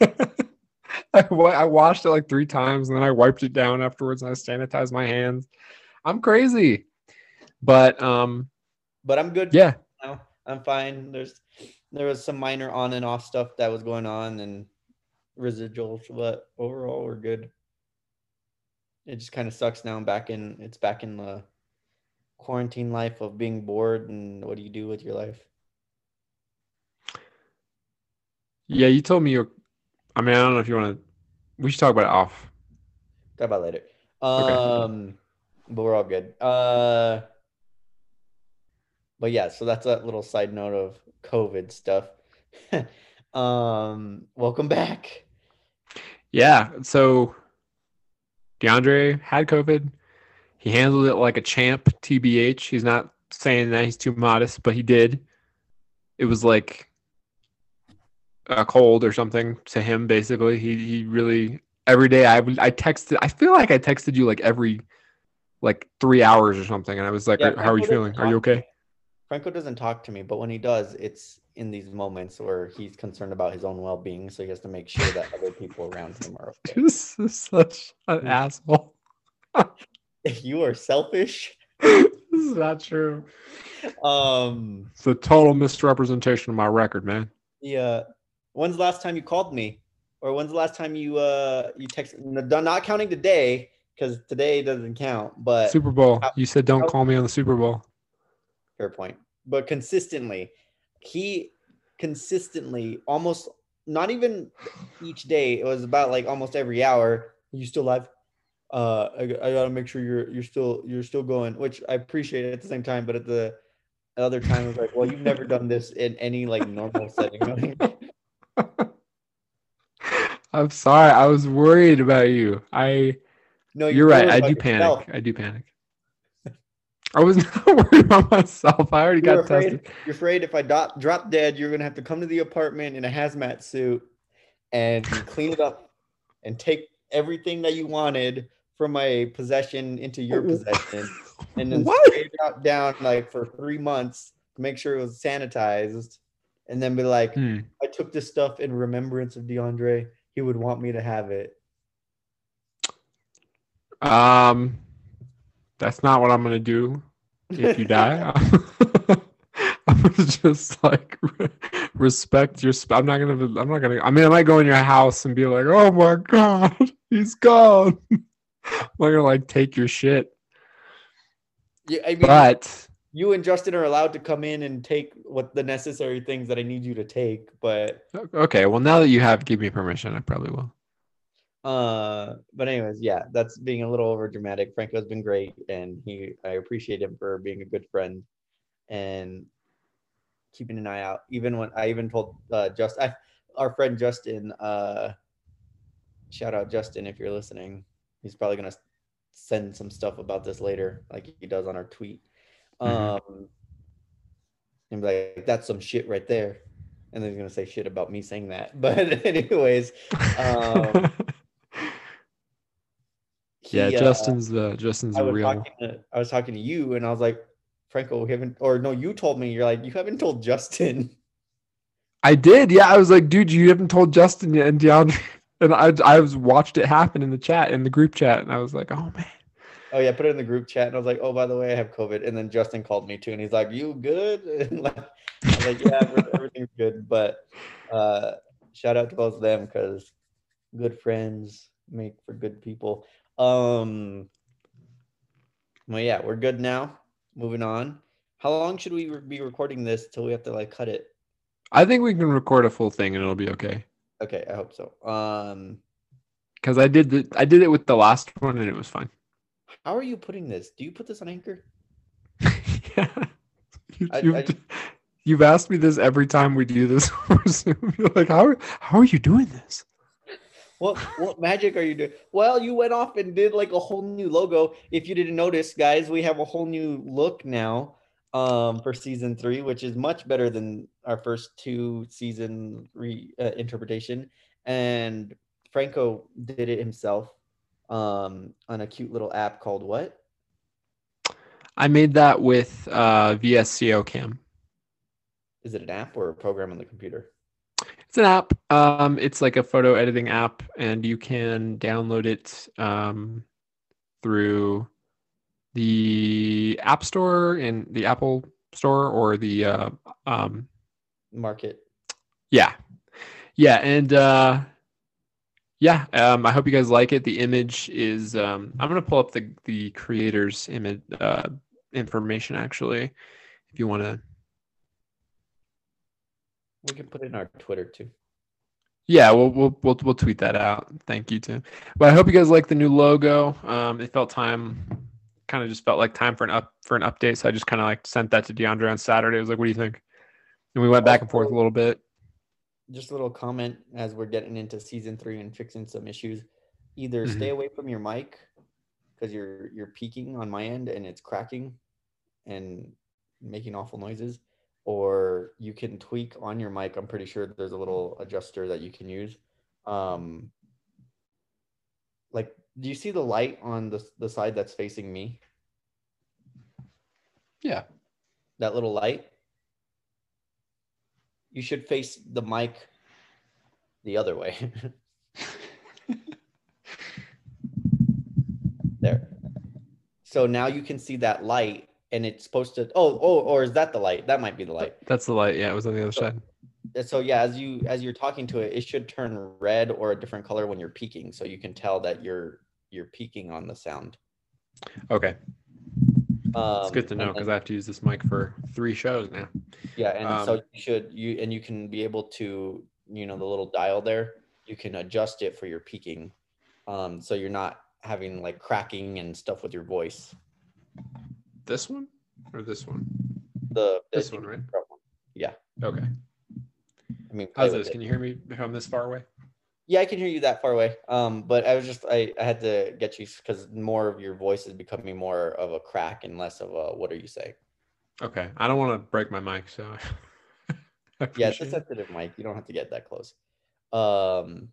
I, I washed it like three times and then I wiped it down afterwards and I sanitized my hands. I'm crazy, but um, but i'm good yeah, now i'm fine there's there was some minor on and off stuff that was going on and residuals but overall we're good it just kind of sucks now i'm back in it's back in the quarantine life of being bored and what do you do with your life yeah. You told me you're. I mean, I don't know if you want to. We should talk about it off. Talk about it later. Okay. Um, but we're all good. Uh, but yeah, so that's a little side note of COVID stuff. um, welcome back. Yeah. So DeAndre had COVID. He handled it like a champ, TBH. He's not saying that he's too modest, but he did. It was like a cold or something to him, basically. He he really every day I would I texted I feel like I texted you like every like three hours or something, and I was like, Yeah, How are you feeling? Are you okay? Franco doesn't talk to me, but when he does, it's in these moments where he's concerned about his own well-being, so he has to make sure that other people around him are okay. This is such an Hmm. asshole. you are selfish. this is not true. Um, It's a total misrepresentation of my record, man. Yeah. When's the last time you called me? Or when's the last time you uh you texted? Not counting today, because today doesn't count. But Super Bowl. how- You said don't how- call me on the Super Bowl. fair point. But consistently, he consistently almost not even each day. It was about like almost every hour. You still live? Uh, I, I gotta make sure you're you're still you're still going, which I appreciate at the same time. But at the other time, it was like, well, you've never done this in any like normal setting. I'm sorry. I was worried about you. I no, you're right. I do yourself. panic. I do panic. I was not worried about myself. I already You were got afraid, tested. you're afraid if I drop, drop dead, you're gonna have to come to the apartment in a hazmat suit and clean it up and take everything that you wanted from my possession into your possession and then What? it out down like for three months to make sure it was sanitized and then be like, Hmm. I took this stuff in remembrance of DeAndre. He would want me to have it. Um, that's not what I'm gonna do if you die. I'm gonna just like re- respect your. Sp- I'm not gonna. I'm not gonna. I mean, I might go in your house and be like, "Oh my god, he's gone." Gonna like take your shit, Yeah, I mean, but you and Justin are allowed to come in and take what the necessary things that I need you to take, but okay. Well, now that you have give me permission, I probably will. Uh, but anyways, yeah, that's being a little over dramatic. Franco's been great, and he I appreciate him for being a good friend and keeping an eye out. Even when I even told uh just I, our friend Justin, uh, shout out Justin if you're listening. He's probably gonna send some stuff about this later, like he does on our tweet. Mhm. Um, and be like, that's some shit right there. And then he's gonna say shit about me saying that. But anyways, um, yeah, he, uh, Justin's the Justin's I the was real. talking to I was talking to you, and I was like, Franco, we haven't, or no, you told me you're like, you haven't told Justin. I did. Yeah, I was like, dude, you haven't told Justin yet, and DeAndre, and I I was watched it happen in the chat in the group chat, and I was like, oh man. oh yeah, put it in the group chat, and I was like, oh by the way, I have COVID. And then Justin called me too, and he's like, you good? And like, I was like, yeah, everything's good. But uh, shout out to both of them because good friends make for good people. Um, well, yeah, we're good now. Moving on. How long should we be recording this till we have to like cut it? I think we can record a full thing and it'll be okay. Okay, I hope so. Um, because I did the I did it with the last one and it was fine. How are you putting this? Do you put this on Anchor? yeah. You, I, you've, I, you've, asked me this every time we do this. You're like, how how are you doing this? What what magic are you doing? Well, you went off and did like a whole new logo. If you didn't notice, guys, we have a whole new look now um, for season three, which is much better than our first two season re uh, interpretation. And Franco did it himself um, on a cute little app called what? I made that with uh, VSCO Cam. Is it an app or a program on the computer? It's an app. Um, it's like a photo editing app, and you can download it um, through the App Store in the Apple Store or the uh, um, Market. Yeah, yeah, and uh, yeah, um, I hope you guys like it. The image is um, I'm gonna pull up the the creator's image uh, information actually, if you want to. We can put it in our Twitter too. Yeah, we'll we'll we'll, we'll tweet that out. Thank you, Tim. But I hope you guys like the new logo. Um, it felt time, kind of just felt like time for an up for an update. So I just kind of like sent that to DeAndre on Saturday. I was like, "What do you think?" And we went back and forth a little bit just a little comment as we're getting into season three and fixing some issues. Either mm-hmm. stay away from your mic because you're you're peaking on my end and it's cracking and making awful noises, or you can tweak on your mic. I'm pretty sure there's a little adjuster that you can use. Um, like, do you see the light on the the side that's facing me? Yeah, that little light you should face the mic the other way. there. So now you can see that light and it's supposed to oh oh or is that the light? That might be the light. That's the light. Yeah, it was on the other so, side. So yeah, as you as you're talking to it, it should turn red or a different color when you're peaking so you can tell that you're you're peaking on the sound. Okay. Um, it's good to know because I have to use this mic for three shows now. Yeah, and um, so you should you and you can be able to you know the little dial there. You can adjust it for your peaking, um, so you're not having like cracking and stuff with your voice. This one or this one? The this one, right? One. Yeah. Okay. I mean, how's this? Can you hear me from this far away? Yeah, I can hear you that far away. Um, but I was just I, I had to get you because more of your voice is becoming more of a crack and less of a what are you saying? Okay, I don't want to break my mic, so. yeah, it's a sensitive mic. You don't have to get that close. Um,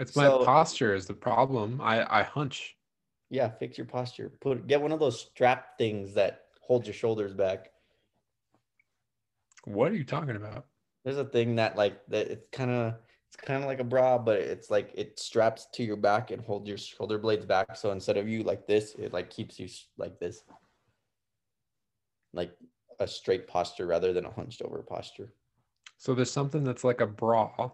it's my so, posture is the problem. I I hunch. Yeah, fix your posture. Put get one of those strap things that hold your shoulders back. What are you talking about? There's a thing that like that it's kind of it's kind of like a bra, but it's like it straps to your back and holds your shoulder blades back. So instead of you like this, it like keeps you like this, like a straight posture rather than a hunched over posture. So there's something that's like a bra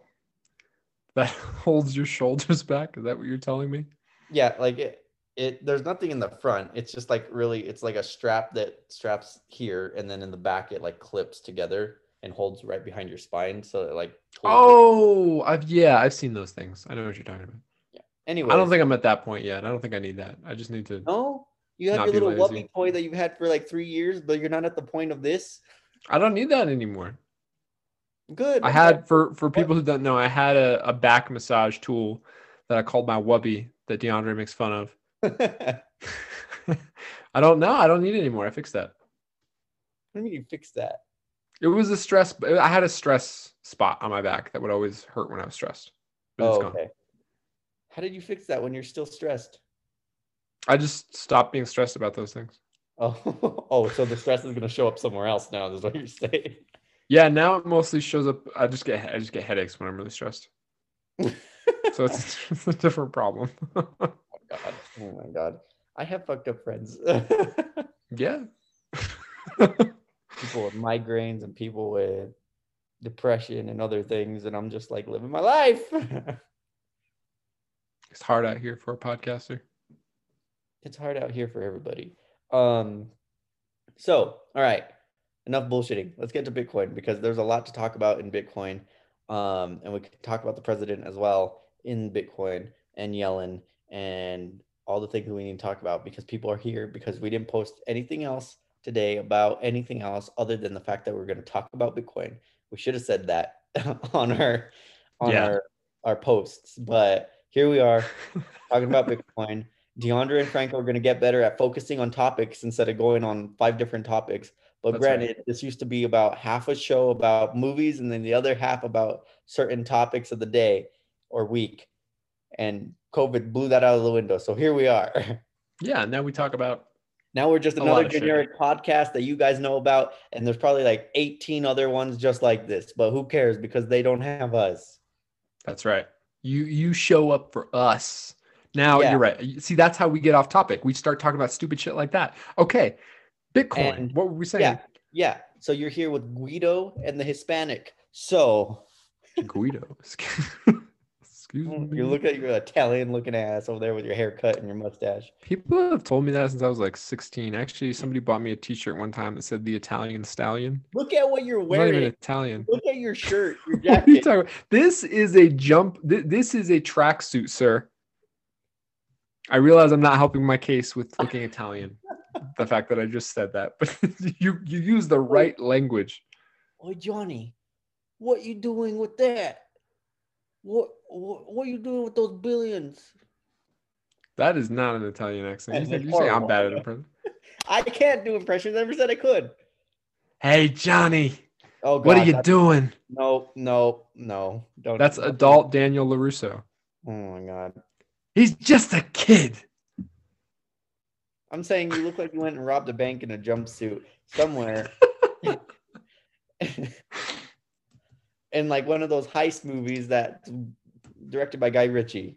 that holds your shoulders back. Is that what you're telling me? Yeah, like it. It there's nothing in the front. It's just like really, it's like a strap that straps here, and then in the back it like clips together and holds right behind your spine. So like oh, I've yeah, I've seen those things. I know what you're talking about. Yeah. Anyway, I don't think I'm at that point yet. I don't think I need that. I just need to. No, you have your little Wubby toy that you've had for like three years, but you're not at the point of this. I don't need that anymore. Good. I had for for people who don't know, I had a, a back massage tool that I called my Wubby that DeAndre makes fun of. I don't know. I don't need it anymore. I fixed that. What do you mean you fixed that? It was a stress. I had a stress spot on my back that would always hurt when I was stressed. Oh, okay. How did you fix that when you're still stressed? I just stopped being stressed about those things. Oh, oh, so the stress is going to show up somewhere else now. Is what you're saying? Yeah, now it mostly shows up. I just get I just get headaches when I'm really stressed. so it's, it's a different problem. oh my god! Oh my god! I have fucked up friends. Yeah. People with migraines and people with depression and other things, and I'm just like living my life. it's hard out here for a podcaster. it's hard out here for everybody. Um, so all right, enough bullshitting. Let's get to Bitcoin because there's a lot to talk about in Bitcoin. Um, and we could talk about the president as well in Bitcoin and Yellen and all the things that we need to talk about because people are here because we didn't post anything else today about anything else other than the fact that we're going to talk about Bitcoin. We should have said that on our on Yeah. our our posts, but here we are talking about Bitcoin. DeAndre and Franco are going to get better at focusing on topics instead of going on five different topics. But That's right. granted, this used to be about half a show about movies and then the other half about certain topics of the day or week. And COVID blew that out of the window. So here we are. Yeah. Now we talk about Now we're just another shit. generic podcast that you guys know about. And there's probably like 18 other ones just like this. But who cares because they don't have us. That's right. You you show up for us. Now Yeah. you're right. See, that's how we get off topic. We start talking about stupid shit like that. Okay. Bitcoin. And- what were we saying? Yeah. Yeah. So you're here with Guido and the Hispanic. So Guido. Excuse mm, me. you look at your Italian looking ass over there with your haircut and your mustache. People have told me that since I was like 16. Actually, somebody bought me a T-shirt one time that said "The Italian Stallion." Look at what you're I'm not even wearing. Italian. Look at your shirt, your are you jacket. talking about? This is a jump. thi- This is a tracksuit, sir. I realize I'm not helping my case with looking Italian. the fact that I just said that, but you you use the right language. Oh, Johnny, what you doing with that? What, what what you doing with those billions? That is not an Italian accent. You, think, you say I'm bad at impression. I can't do impressions. I never said I could. Hey Johnny, Oh, what are you doing? No, no, no. Don't. That's don't- adult Daniel Larusso. Oh my God. He's just a kid. I'm saying you look like you went and robbed a bank in a jumpsuit somewhere. in like one of those heist movies that directed by Guy Ritchie,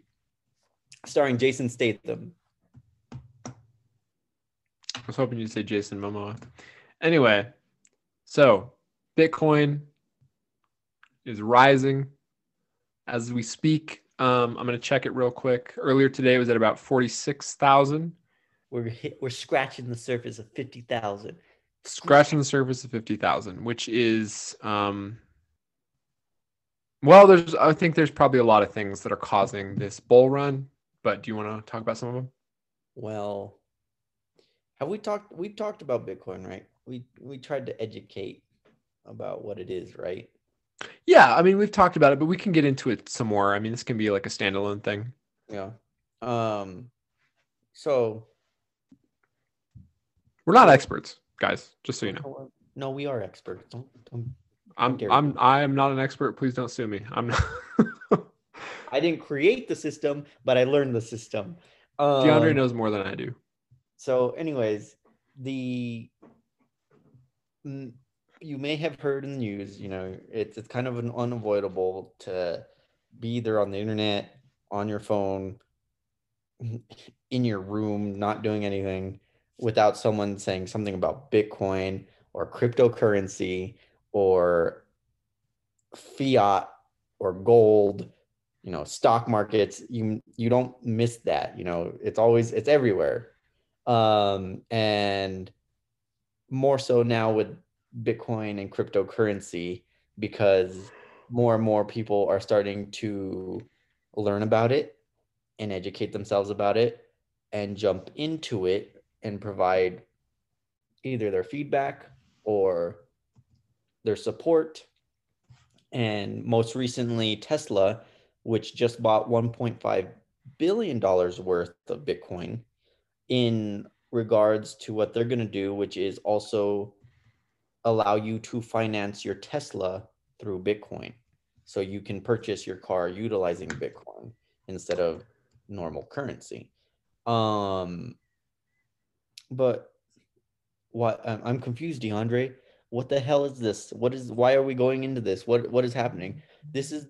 starring Jason Statham. I was hoping you'd say Jason Momoa. Anyway, so Bitcoin is rising as we speak. Um, I'm going to check it real quick. Earlier today it was at about 46,000, We're hit, we're scratching the surface of fifty thousand. scratching the surface of 50,000, which is um well, there's I think there's probably a lot of things that are causing this bull run, but do you want to talk about some of them? Well, have we talked? We've talked about Bitcoin, right? We we tried to educate about what it is, right? Yeah, I mean, we've talked about it, but we can get into it some more. I mean, this can be like a standalone thing. Yeah. Um. So We're not experts, guys, just so you know. no, we are experts. Don't, don't, I'm I'm I am not an expert. Please don't sue me. I'm not. I didn't create the system, but I learned the system. Um, DeAndre knows more than I do. So, anyways, the you may have heard in the news, you know, it's it's kind of an unavoidable to be either on the internet, on your phone, in your room, not doing anything without someone saying something about Bitcoin or cryptocurrency or fiat or gold you know stock markets you you don't miss that you know it's always it's everywhere. Um and more so now with bitcoin and cryptocurrency because more and more people are starting to learn about it and educate themselves about it and jump into it and provide either their feedback or their support and most recently tesla which just bought 1.5 billion dollars worth of bitcoin in regards to what they're going to do which is also allow you to finance your tesla through bitcoin. So you can purchase your car utilizing bitcoin instead of normal currency. Um but what I'm- i'm confused deandre what the hell is this? What is why are we going into this? What what is happening? This is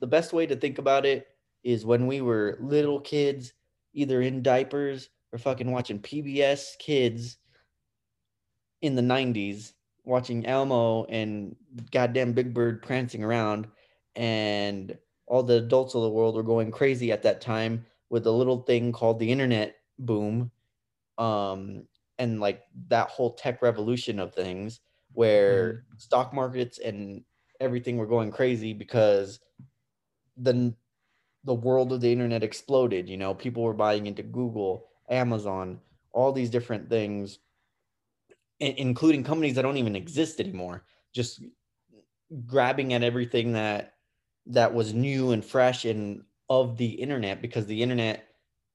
the best way to think about it is when we were little kids either in diapers we're fucking watching PBS Kids in the 90s, watching Elmo and goddamn Big Bird prancing around, and all the adults of the world were going crazy at that time with a little thing called the internet boom. Um, and like that whole tech revolution of things where mm. stock markets and everything were going crazy because the the world of the internet exploded you know people were buying into google amazon all these different things including companies that don't even exist anymore just grabbing at everything that that was new and fresh and of the internet because the internet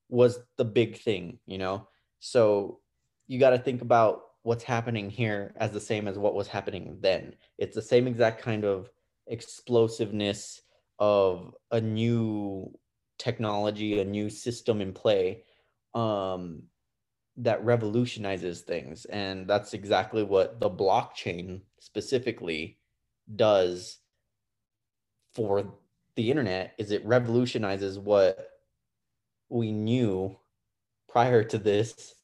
was the big thing you know so you got to think about what's happening here as the same as what was happening then. It's the same exact kind of explosiveness of a new technology, a new system in play um, that revolutionizes things. And that's exactly what the blockchain specifically does for the internet is it revolutionizes what we knew prior to this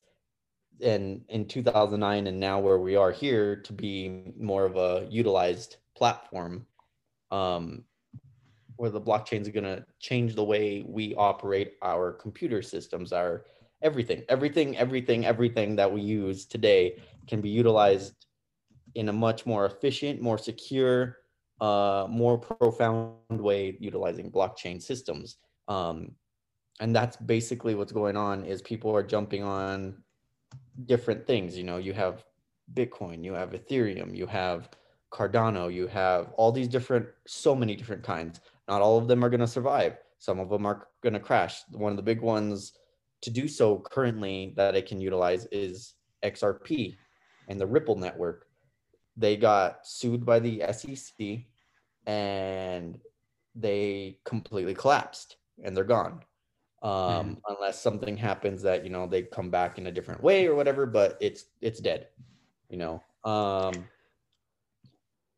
and in 2009 and now where we are here to be more of a utilized platform um, where the blockchain is going to change the way we operate our computer systems our everything everything everything everything that we use today can be utilized in a much more efficient more secure uh, more profound way utilizing blockchain systems. Um, and that's basically what's going on is people are jumping on different things. You know, you have Bitcoin, you have Ethereum, you have Cardano, you have all these different, so many different kinds. Not all of them are going to survive. Some of them are going to crash. One of the big ones to do so currently that it can utilize is XRP and the Ripple network. They got sued by the SEC and they completely collapsed and they're gone um, mm. unless something happens that you know they come back in a different way or whatever. But it's it's dead, you know. Um,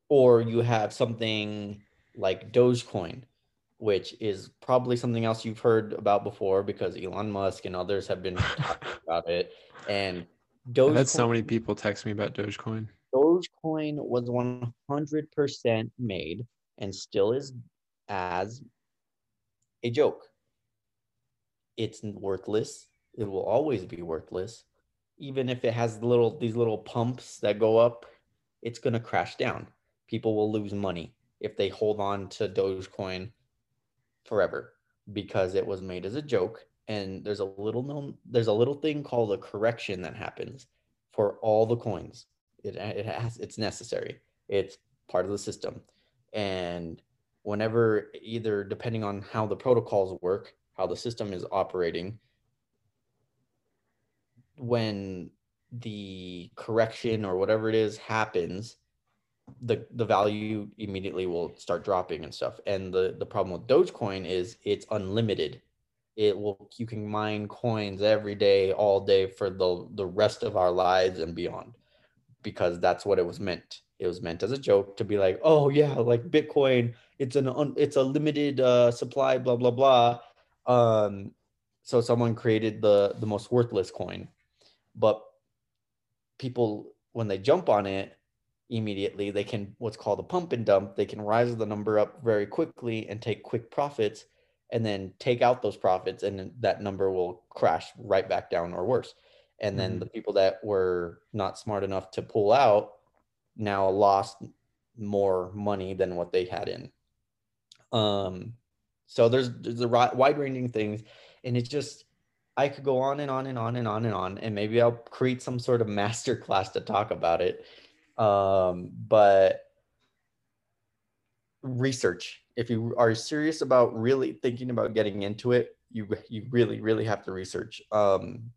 or you have something like Dogecoin, which is probably something else you've heard about before because Elon Musk and others have been talking about it. And Dogecoin, had so many people text me about Dogecoin. Dogecoin was 100% made and still is as a joke it's worthless. It will always be worthless. Even if it has little these little pumps that go up, it's gonna crash down. People will lose money if they hold on to Dogecoin forever because it was made as a joke. And there's a little known there's a little thing called a correction that happens for all the coins. It it has it's necessary. It's part of the system. And whenever either depending on how the protocols work, how the system is operating when the correction or whatever it is happens the the value immediately will start dropping and stuff. And the the problem with dogecoin is it's unlimited. It will you can mine coins every day all day for the the rest of our lives and beyond because that's what it was meant. It was meant as a joke to be like oh yeah like bitcoin it's an un, it's a limited uh, supply blah blah blah um, so someone created the the most worthless coin, but people when they jump on it immediately they can what's called a pump and dump they can rise the number up very quickly and take quick profits and then take out those profits and that number will crash right back down or worse and then mm-hmm. the people that were not smart enough to pull out now lost more money than what they had in um so there's there's a wide ranging things, and it's just I could go on and on and on and on and on, and maybe I'll create some sort of master class to talk about it. Um, but research. If you are serious about really thinking about getting into it, you you really really have to research. Um,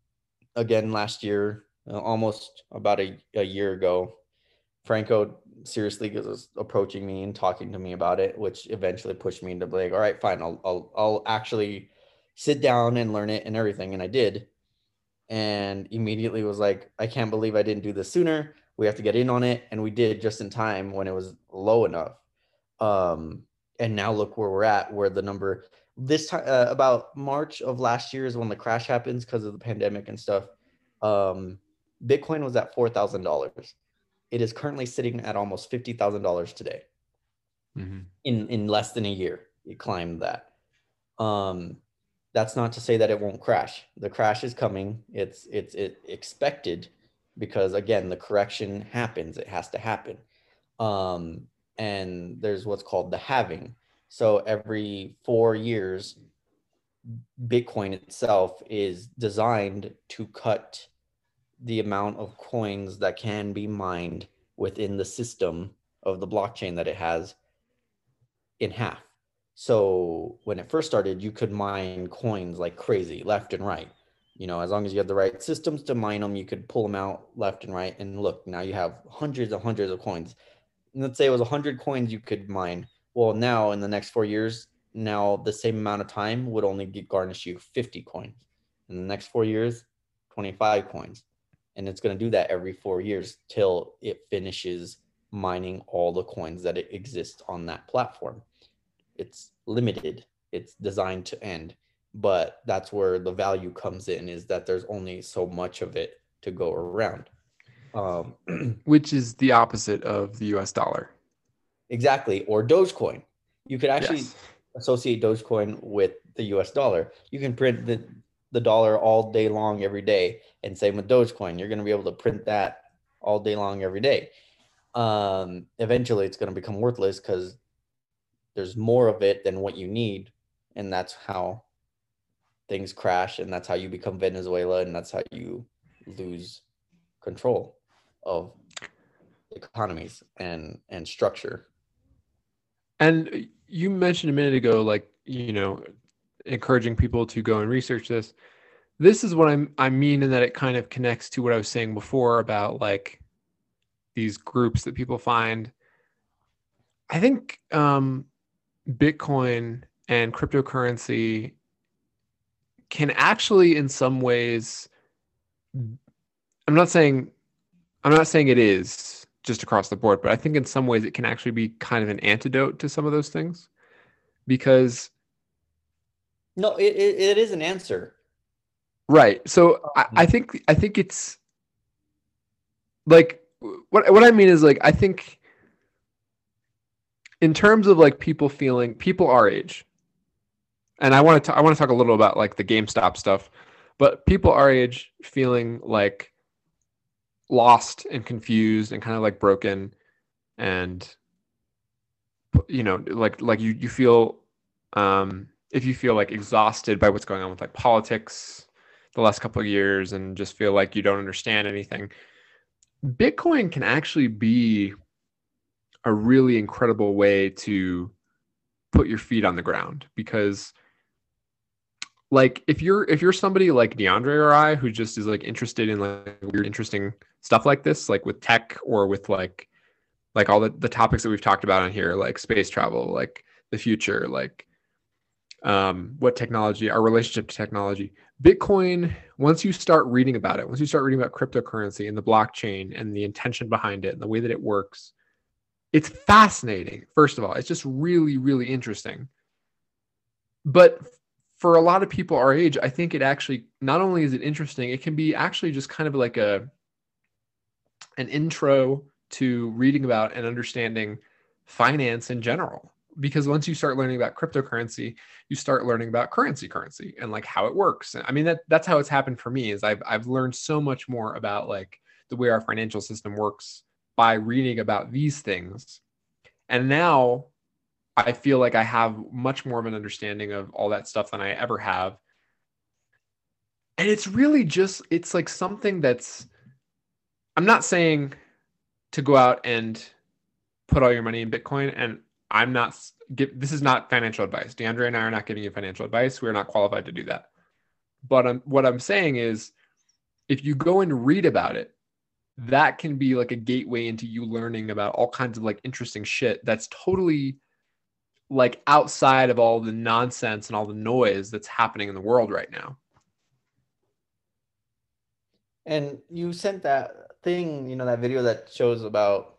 again, last year, uh, almost about a, a year ago, Franco seriously was approaching me and talking to me about it, which eventually pushed me into like, all right, fine, I'll I'll I'll actually sit down and learn it and everything, and I did, and immediately was like, I can't believe I didn't do this sooner. We have to get in on it, and we did just in time when it was low enough. Um, and now look where we're at, where the number this time uh, about March of last year is when the crash happens because of the pandemic and stuff. Um, Bitcoin was at four thousand dollars. It is currently sitting at almost fifty thousand dollars today. Mhm. In in less than a year, it climbed that. Um, that's not to say that it won't crash. The crash is coming. It's it's it expected because again, the correction happens. It has to happen. Um, and there's what's called the halving. So every four years, Bitcoin itself is designed to cut the amount of coins that can be mined within the system of the blockchain that it has in half. So when it first started, you could mine coins like crazy, left and right. You know, as long as you had the right systems to mine them, you could pull them out left and right. And look, now you have hundreds and hundreds of coins. And let's say it was 100 coins you could mine. Well, now in the next four years, now the same amount of time would only garnish you 50 coins. In the next four years, 25 coins. And it's going to do that every four years till it finishes mining all the coins that it exists on that platform. It's limited, it's designed to end. But that's where the value comes in is that there's only so much of it to go around. Um, Which is the opposite of the US dollar. exactly. Or Dogecoin. You could actually Yes. associate Dogecoin with the US dollar. You can print the, the dollar all day long every day. And same with Dogecoin. You're going to be able to print that all day long every day. Um, eventually, it's going to become worthless because there's more of it than what you need. And that's how things crash. And that's how you become Venezuela. And that's how you lose control of economies and, and structure. And you mentioned a minute ago, like, you know, encouraging people to go and research this. This is what I'm I mean in that it kind of connects to what I was saying before about like these groups that people find. I think um Bitcoin and cryptocurrency can actually in some ways I'm not saying I'm not saying it is just across the board, but I think in some ways it can actually be kind of an antidote to some of those things because No, it, it, it is an answer. right. So I, I think I think it's like what what I mean is like I think in terms of like people feeling people our age, and I want to I want to talk a little about like the GameStop stuff, but people our age feeling like lost and confused and kind of like broken and you know like like you you feel um if you feel like exhausted by what's going on with like politics the last couple of years and just feel like you don't understand anything bitcoin can actually be a really incredible way to put your feet on the ground because like if you're if you're somebody like DeAndre or I who just is like interested in like weird interesting stuff like this like with tech or with like like all the, the topics that we've talked about on here like space travel like the future like um what technology our relationship to technology. Bitcoin once you start reading about it once you start reading about cryptocurrency and the blockchain and the intention behind it and the way that it works it's fascinating first of all. It's just really really interesting. But for a lot of people our age i think it actually not only is it interesting it can be actually just kind of like a an intro to reading about and understanding finance in general because once you start learning about cryptocurrency you start learning about currency currency and like how it works i mean that that's how it's happened for me is i've i've learned so much more about like the way our financial system works by reading about these things and now I feel like I have much more of an understanding of all that stuff than I ever have. And it's really just, it's like something that's, I'm not saying to go out and put all your money in Bitcoin. And I'm not, give, this is not financial advice. DeAndre and I are not giving you financial advice. We're not qualified to do that. But I'm, what I'm saying is, if you go and read about it, that can be like a gateway into you learning about all kinds of like interesting shit that's totally like outside of all the nonsense and all the noise that's happening in the world right now. And you sent that thing, you know, that video that shows about,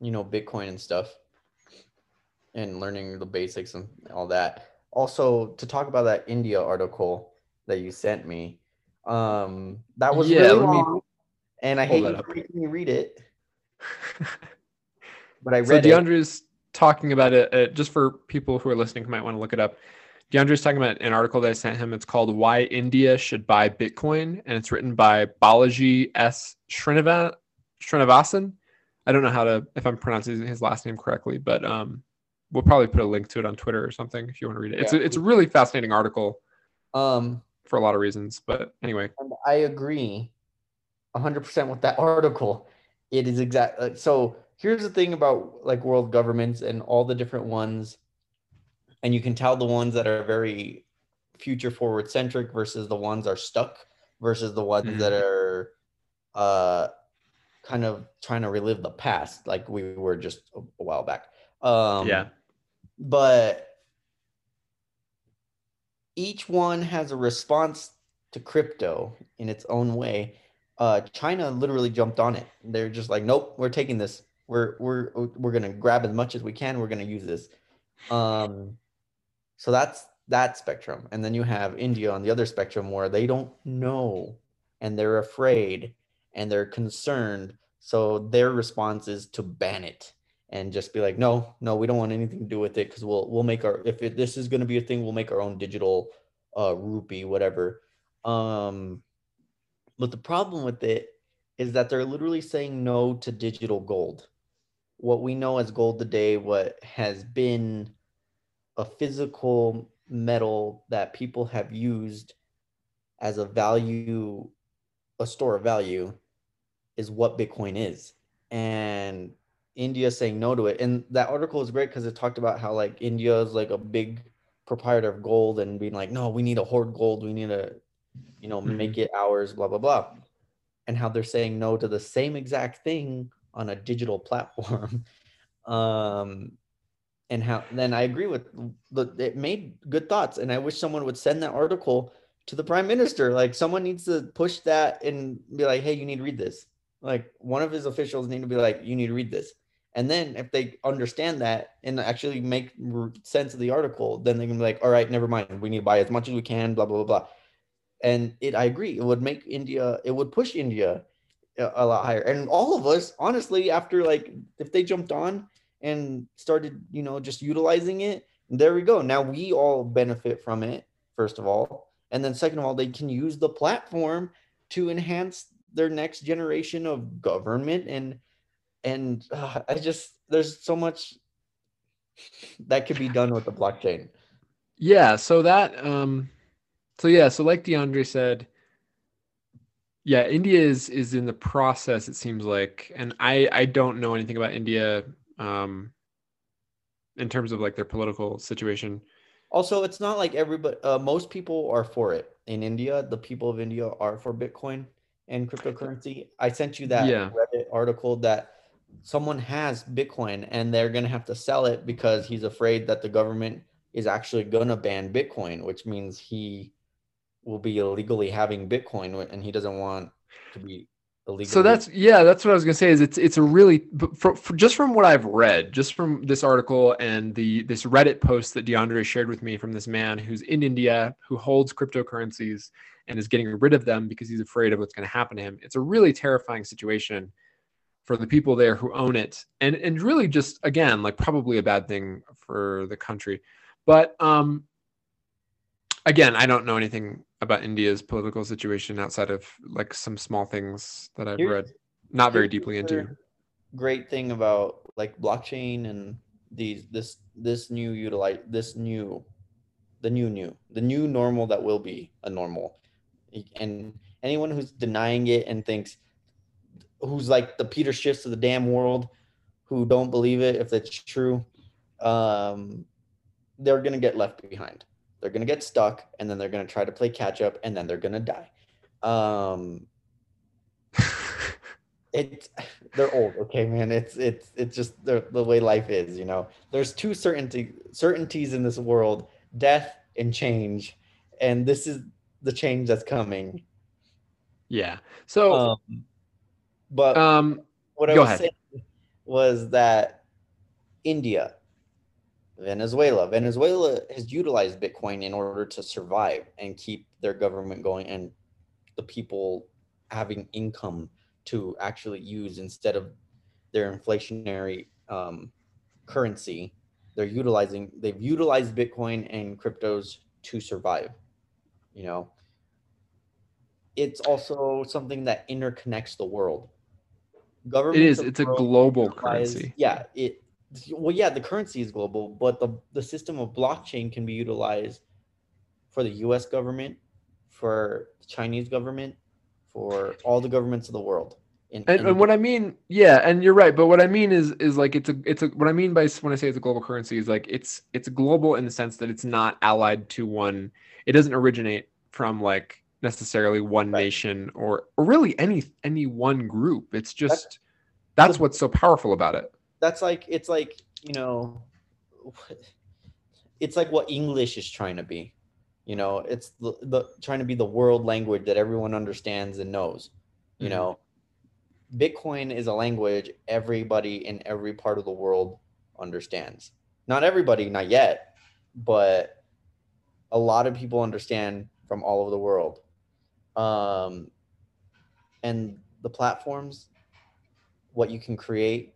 you know, Bitcoin and stuff. And learning the basics and all that. Also, to talk about that India article that you sent me, um, that was Yeah, really let me long, and I pull hate you for making me read it, but I read it. So DeAndre's talking about it uh, just for people who are listening who might want to look it up. DeAndre's talking about an article that I sent him. It's called "Why India Should Buy Bitcoin," and it's written by Balaji S. Srinivas- Srinivasan. I don't know how to if I'm pronouncing his last name correctly, but um, we'll probably put a link to it on Twitter or something if you want to read it. It's a, it's a really fascinating article Um, for a lot of reasons. But anyway, and I agree 100% with that article. It is exact. uh, So here's the thing about like world governments and all the different ones, and you can tell the ones that are very future forward centric versus the ones are stuck versus the ones Mhm. that are uh kind of trying to relive the past like we were just a, a while back um yeah, but each one has a response to crypto in its own way. Uh, China literally jumped on it. They're just like, nope, we're taking this. We're we're we're gonna grab as much as we can. We're gonna use this. Um, so that's that spectrum, and then you have India on the other spectrum where they don't know and they're afraid and they're concerned. So their response is to ban it and just be like, no, no, we don't want anything to do with it because we'll we'll make our if it, this is going to be a thing, we'll make our own digital uh, rupee, whatever. Um, but the problem with it is that they're literally saying no to digital gold. What we know as gold today, what has been a physical metal that people have used as a value, a store of value, is what Bitcoin is. And India saying no to it. And that article is great because it talked about how like India is like a big proprietor of gold and being like, no, we need to hoard gold. We need to, you know, Mhm. make it ours, blah, blah, blah. And how they're saying no to the same exact thing on a digital platform. um, and how then I agree with the it made good thoughts. And I wish someone would send that article to the prime minister. Like someone needs to push that and be like, hey, you need to read this. Like one of his officials need to be like, you need to read this. And then if they understand that and actually make sense of the article, then they can be like, all right, never mind. We need to buy as much as we can, blah, blah, blah, blah. And it, I agree, it would make India, it would push India a, lot higher. And all of us, honestly, after like, if they jumped on and started, you know, just utilizing it, there we go. Now we all benefit from it, first of all. And then second of all, they can use the platform to enhance their next generation of government and and uh, I just there's so much that could be done with the blockchain. Yeah, so that um so yeah, so like DeAndre said, yeah, India is is in the process, it seems like. And I I don't know anything about India um in terms of like their political situation. Also, it's not like everybody uh, most people are for it. In India, the people of India are for Bitcoin and cryptocurrency. I sent you that Yeah. Reddit article that someone has Bitcoin and they're going to have to sell it because he's afraid that the government is actually going to ban Bitcoin, which means he will be illegally having Bitcoin and he doesn't want to be illegally. So that's yeah, that's what I was gonna say. Is it's it's a really for, for just from what I've read, just from this article and the this Reddit post that DeAndre shared with me from this man who's in India who holds cryptocurrencies and is getting rid of them because he's afraid of what's going to happen to him. It's a really terrifying situation for the people there who own it, and and really just again like probably a bad thing for the country. But um, again, I don't know anything about India's political situation outside of like some small things that I've Here's- read, not very deeply into. Great thing about like blockchain and these this this new utilize this new the new new the new normal that will be a normal and anyone who's denying it and thinks who's like the Peter Schiffs of the damn world who don't believe it if it's true um they're gonna get left behind. They're gonna get stuck and then they're gonna try to play catch up and then they're gonna die. Um it's they're old okay man. It's it's it's just the, the way life is you know? There's two certainty certainties in this world death and change and this is the change that's coming. Yeah. So um but um, what i was ahead. saying was that india Venezuela. Venezuela has utilized Bitcoin in order to survive and keep their government going and the people having income to actually use instead of their inflationary um, currency. They're utilizing, they've utilized Bitcoin and cryptos to survive. You know, it's also something that interconnects the world. Government it is, it's a global currency. Yeah, it well, yeah, the currency is global, but the, the system of blockchain can be utilized for the US government, for the Chinese government, for all the governments of the world. In, and, in and what I mean, yeah, and you're right, but what I mean is is like it's a it's a what I mean by when I say it's a global currency is like it's it's global in the sense that it's not allied to one. It doesn't originate from like necessarily one right. nation or or really any any one group. It's just that's, that's what's so powerful about it that's like it's like you know it's like what english is trying to be you know it's the, the trying to be the world language that everyone understands and knows you mm-hmm. know bitcoin is a language everybody in every part of the world understands not everybody not yet but a lot of people understand from all over the world um and the platforms what you can create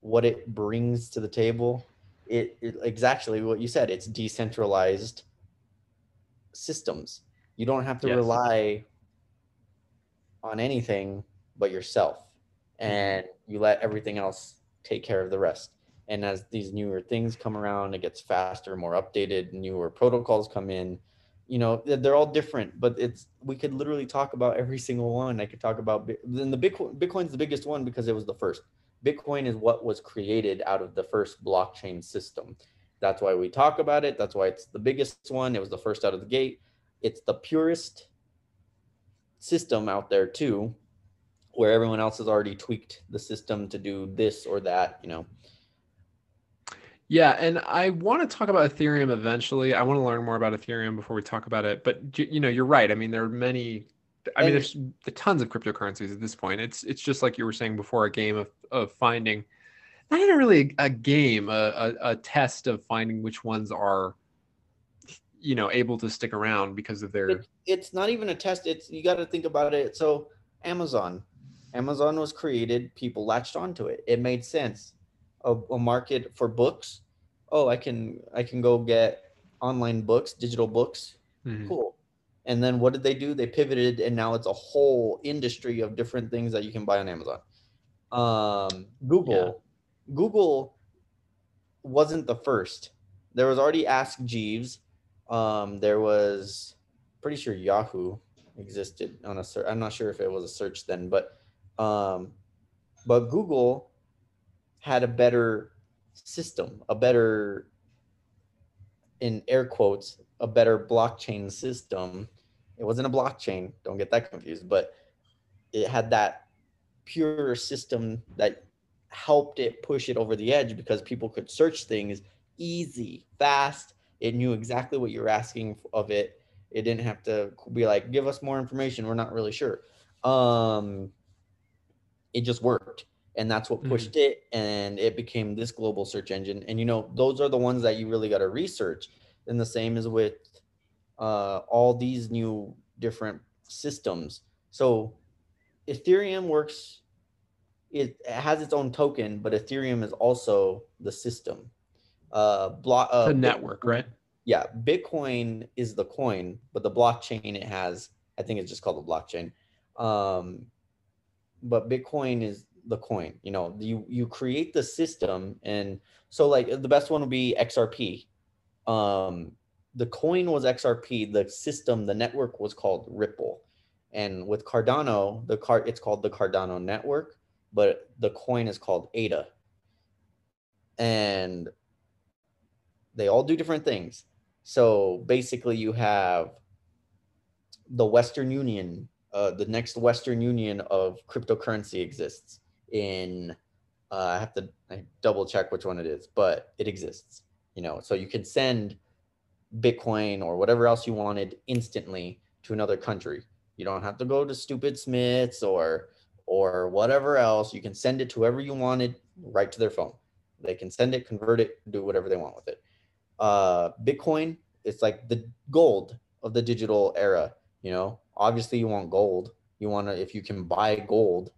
what it brings to the table it, it exactly what you said it's decentralized systems you don't have to yes. rely on anything but yourself mm-hmm. and you let everything else take care of the rest and as these newer things come around it gets faster more updated newer protocols come in you know they're all different but it's we could literally talk about every single one i could talk about then the bitcoin bitcoin's the biggest one because it was the first Bitcoin is what was created out of the first blockchain system. That's why we talk about it. That's why it's the biggest one. It was the first out of the gate. It's the purest system out there too, where everyone else has already tweaked the system to do this or that, you know. Yeah, and I want to talk about Ethereum eventually. I want to learn more about Ethereum before we talk about it. But you know, you're right. I mean, there are many I mean, there's tons of cryptocurrencies at this point. It's it's just like you were saying before, a game of of finding, not even really a game, a, a, a test of finding which ones are, you know, able to stick around because of their. It, it's not even a test. It's you got to think about it. So Amazon, Amazon was created. People latched onto it. It made sense. A, a market for books. Oh, I can I can go get online books, digital books. Mm-hmm. Cool and then what did they do? They pivoted, and now it's a whole industry of different things that you can buy on Amazon. Um, Google, yeah. Google wasn't the first. There was already Ask Jeeves. Um, there was pretty sure Yahoo existed on a search. I'm not sure if it was a search then, but um, but Google had a better system, a better in air quotes a better blockchain system. It wasn't a blockchain, don't get that confused, but it had that pure system that helped it push it over the edge because people could search things easy, fast. It knew exactly what you're asking of it. It didn't have to be like, give us more information. We're not really sure. Um, it just worked. And that's what pushed mm-hmm. it. And it became this global search engine. And, you know, those are the ones that you really got to research and the same is with uh, all these new different systems. So Ethereum works, it has its own token, but Ethereum is also the system. Uh, block, uh, the network, right? Yeah, Bitcoin is the coin, but the blockchain it has, I think it's just called the blockchain. Um, but Bitcoin is the coin. You know, you you create the system, and so like the best one would be XRP um, the coin was XRP. The system, the network was called Ripple. And with Cardano, the card it's called the Cardano network, but the coin is called ADA. And they all do different things. So basically, you have the Western Union. Uh, the next Western Union of cryptocurrency exists in. Uh, I have to I double check which one it is, but it exists you know so you can send bitcoin or whatever else you wanted instantly to another country you don't have to go to stupid smiths or or whatever else you can send it to whoever you wanted right to their phone they can send it convert it do whatever they want with it uh, Bitcoin, it's like the gold of the digital era. You know, obviously you want gold. You want to, if you can buy gold,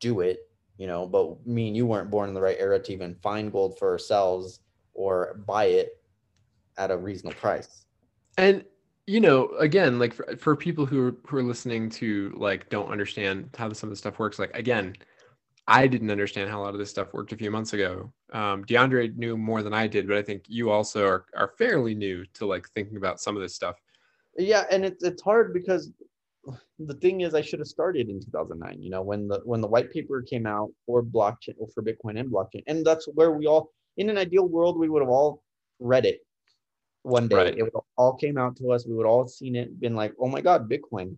do it. You know, but me and you weren't born in the right era to even find gold for ourselves or buy it at a reasonable price. And you know, again, like for, for people who are, who are listening to like don't understand how some of the stuff works, like again, I didn't understand how a lot of this stuff worked a few months ago. Um, DeAndre knew more than I did, but I think you also are, are fairly new to like thinking about some of this stuff. Yeah, and it's it's hard because the thing is, I should have started in 2009. You know, when the when the white paper came out for blockchain or for Bitcoin and blockchain, and that's where we all, in an ideal world, we would have all read it one day. Right. It all came out to us. We would all seen it, been like, "Oh my God, Bitcoin!"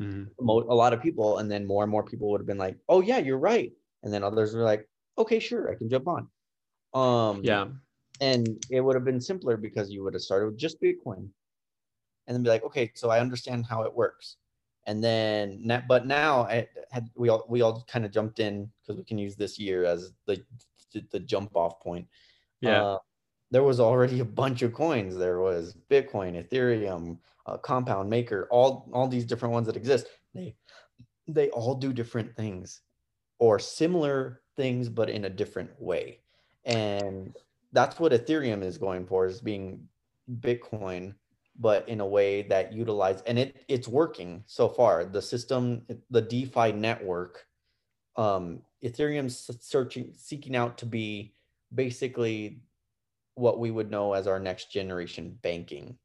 Mm-hmm. A lot of people, and then more and more people would have been like, "Oh yeah, you're right." and then others were like okay sure i can jump on um yeah and it would have been simpler because you would have started with just bitcoin and then be like okay so i understand how it works and then but now I had we all we all kind of jumped in because we can use this year as the the jump off point. Yeah. Uh, there was already a bunch of coins. There was bitcoin ethereum uh, compound maker all all these different ones that exist. They they all do different things or similar things but in a different way. And that's what ethereum is going for is being bitcoin but in a way that utilize and it it's working so far the system the defi network um ethereum's searching seeking out to be basically what we would know as our next generation banking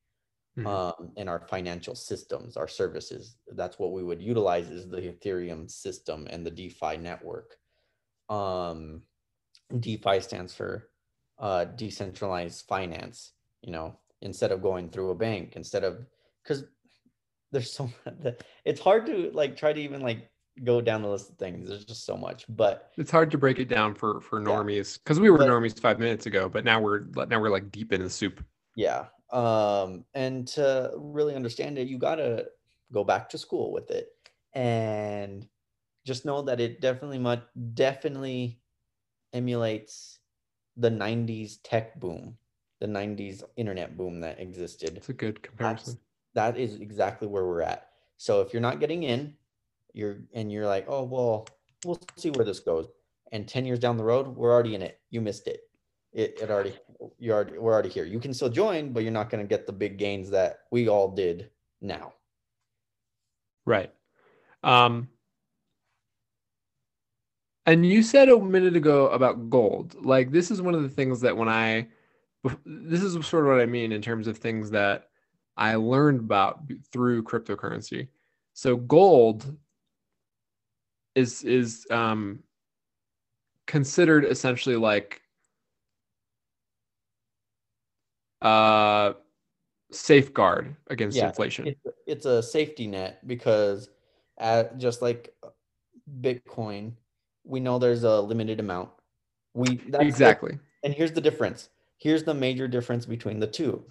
mm-hmm. um, in our financial systems, our services. That's what we would utilize is the Ethereum system and the DeFi network. Um, DeFi stands for uh, decentralized finance. You know, instead of going through a bank, instead of because there's so it's hard to like try to even like go down the list of things. There's just so much, but it's hard to break it down for for normies because we were but, normies five minutes ago, but now we're now we're like deep in the soup. Yeah, um, and to really understand it, you got to go back to school with it and just know that it definitely much definitely emulates the 90s tech boom the 90s internet boom that existed it's a good comparison That's, that is exactly where we're at so if you're not getting in you're and you're like oh well we'll see where this goes and 10 years down the road we're already in it you missed it it, it already you already we're already here. You can still join, but you're not going to get the big gains that we all did now. Right. Um, and you said a minute ago about gold. Like this is one of the things that when I this is sort of what I mean in terms of things that I learned about through cryptocurrency. So gold is is um considered essentially like uh, safeguard against yeah, inflation. It's, it's, a safety net because, at, just like Bitcoin, we know there's a limited amount. We exactly. The, and here's the difference. Here's the major difference between the two.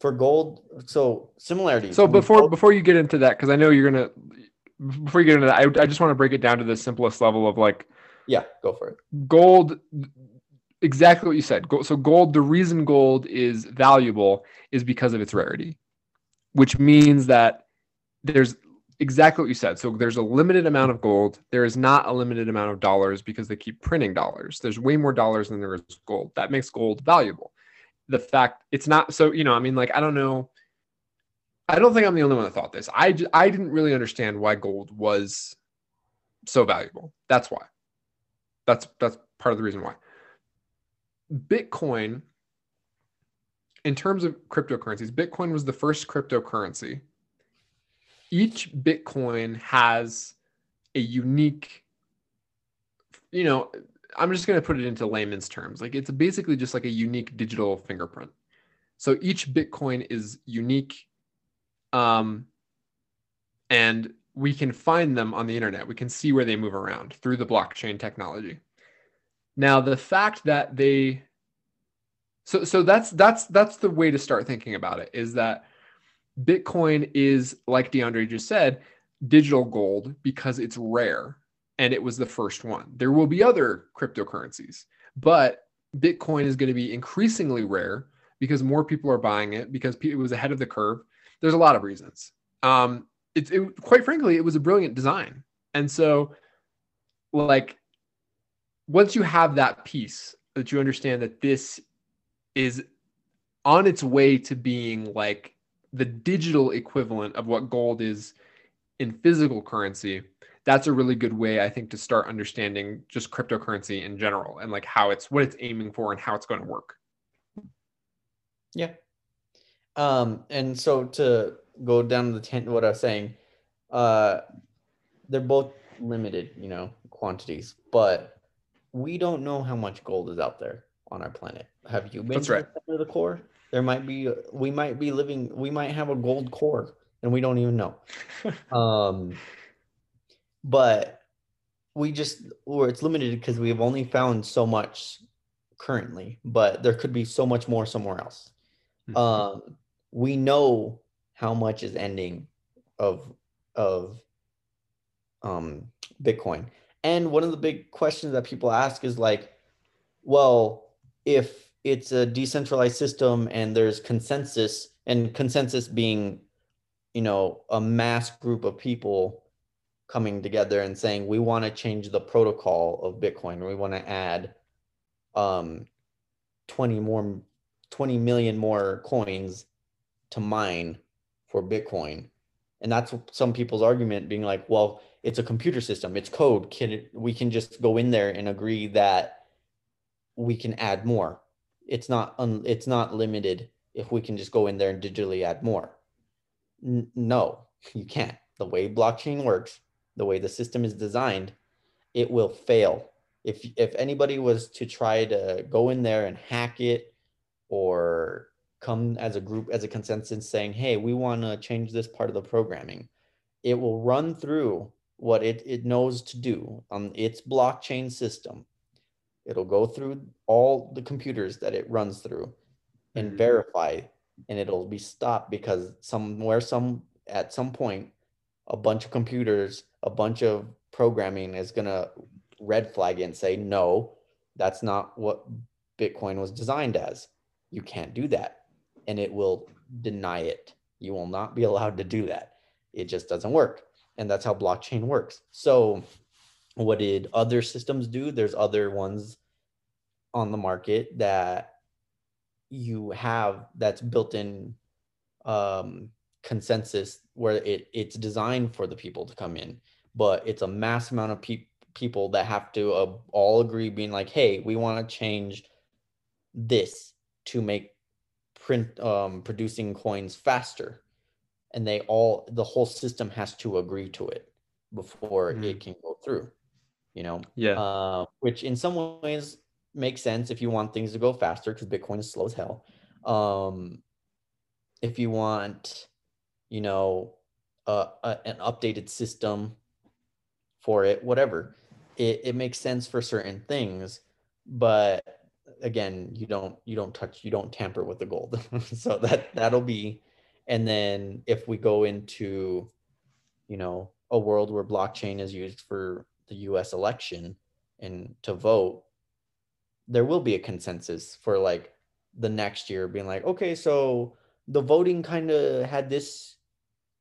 For gold, so similarities. So before gold, before you get into that, because I know you're gonna before you get into that, I, I just want to break it down to the simplest level of like yeah, go for it. Gold exactly what you said. So gold, the reason gold is valuable is because of its rarity, which means that there's exactly what you said. So there's a limited amount of gold. There is not a limited amount of dollars because they keep printing dollars. There's way more dollars than there is gold. That makes gold valuable. The fact it's not so, you know, I mean, like, I don't know. I don't think I'm the only one that thought this. I, I didn't really understand why gold was so valuable. That's why. That's that's part of the reason why. Bitcoin, in terms of cryptocurrencies, Bitcoin was the first cryptocurrency. Each Bitcoin has a unique, you know, I'm just going to put it into layman's terms. Like it's basically just like a unique digital fingerprint. So each Bitcoin is unique. Um, and we can find them on the internet. We can see where they move around through the blockchain technology. Now, the fact that they so so that's that's that's the way to start thinking about it is that Bitcoin is like DeAndre just said, digital gold because it's rare and it was the first one. There will be other cryptocurrencies, but Bitcoin is going to be increasingly rare because more people are buying it because it was ahead of the curve. There's a lot of reasons. Um, it's it, quite frankly, it was a brilliant design, and so like once you have that piece that you understand that this is on its way to being like the digital equivalent of what gold is in physical currency that's a really good way i think to start understanding just cryptocurrency in general and like how it's what it's aiming for and how it's going to work. Yeah. Um and so to go down the tent what i was saying uh they're both limited you know quantities but we don't know how much gold is out there on our planet. Have you been That's to right. the the core there might be we might be living we might have a gold core and we don't even know. Um but we just or it's limited because we've only found so much currently but there could be so much more somewhere else. Mhm. um we know how much is ending of of um bitcoin. And one of the big questions that people ask is like well if it's a decentralized system and there's consensus and consensus being you know a mass group of people coming together and saying we want to change the protocol of bitcoin. We want to add um 20 more 20 million more coins to mine for bitcoin. And that's some people's argument being like well it's a computer system. It's code. Can it, we can just go in there and agree that we can add more it's not un, it's not limited if we can just go in there and digitally add more. N- no you can't. The way blockchain works the way the system is designed it will fail. If if anybody was to try to go in there and hack it or come as a group as a consensus saying hey we want to change this part of the programming it will run through what it, it knows to do on its blockchain system it'll go through all the computers that it runs through and Mhm. verify and it'll be stopped because somewhere some at some point a bunch of computers a bunch of programming is going to red flag it and say no that's not what bitcoin was designed as. You can't do that and it will deny it. You will not be allowed to do that. It just doesn't work and that's how blockchain works. So what did other systems do? There's other ones on the market that you have that's built in um, consensus where it it's designed for the people to come in but it's a mass amount of pe- people that have to uh, all agree being like hey we want to change this to make print um, producing coins faster. And they all the whole system has to agree to it before Mhm. it can go through you know? Yeah. Uh, which in some ways makes sense if you want things to go faster because bitcoin is slow as hell. Um, if you want you know uh, a, an updated system for it whatever it, it makes sense for certain things but again you don't you don't touch you don't tamper with the gold. So that that'll be and then if we go into you know a world where blockchain is used for the US election and to vote there will be a consensus for like the next year being like okay so the voting kind of had this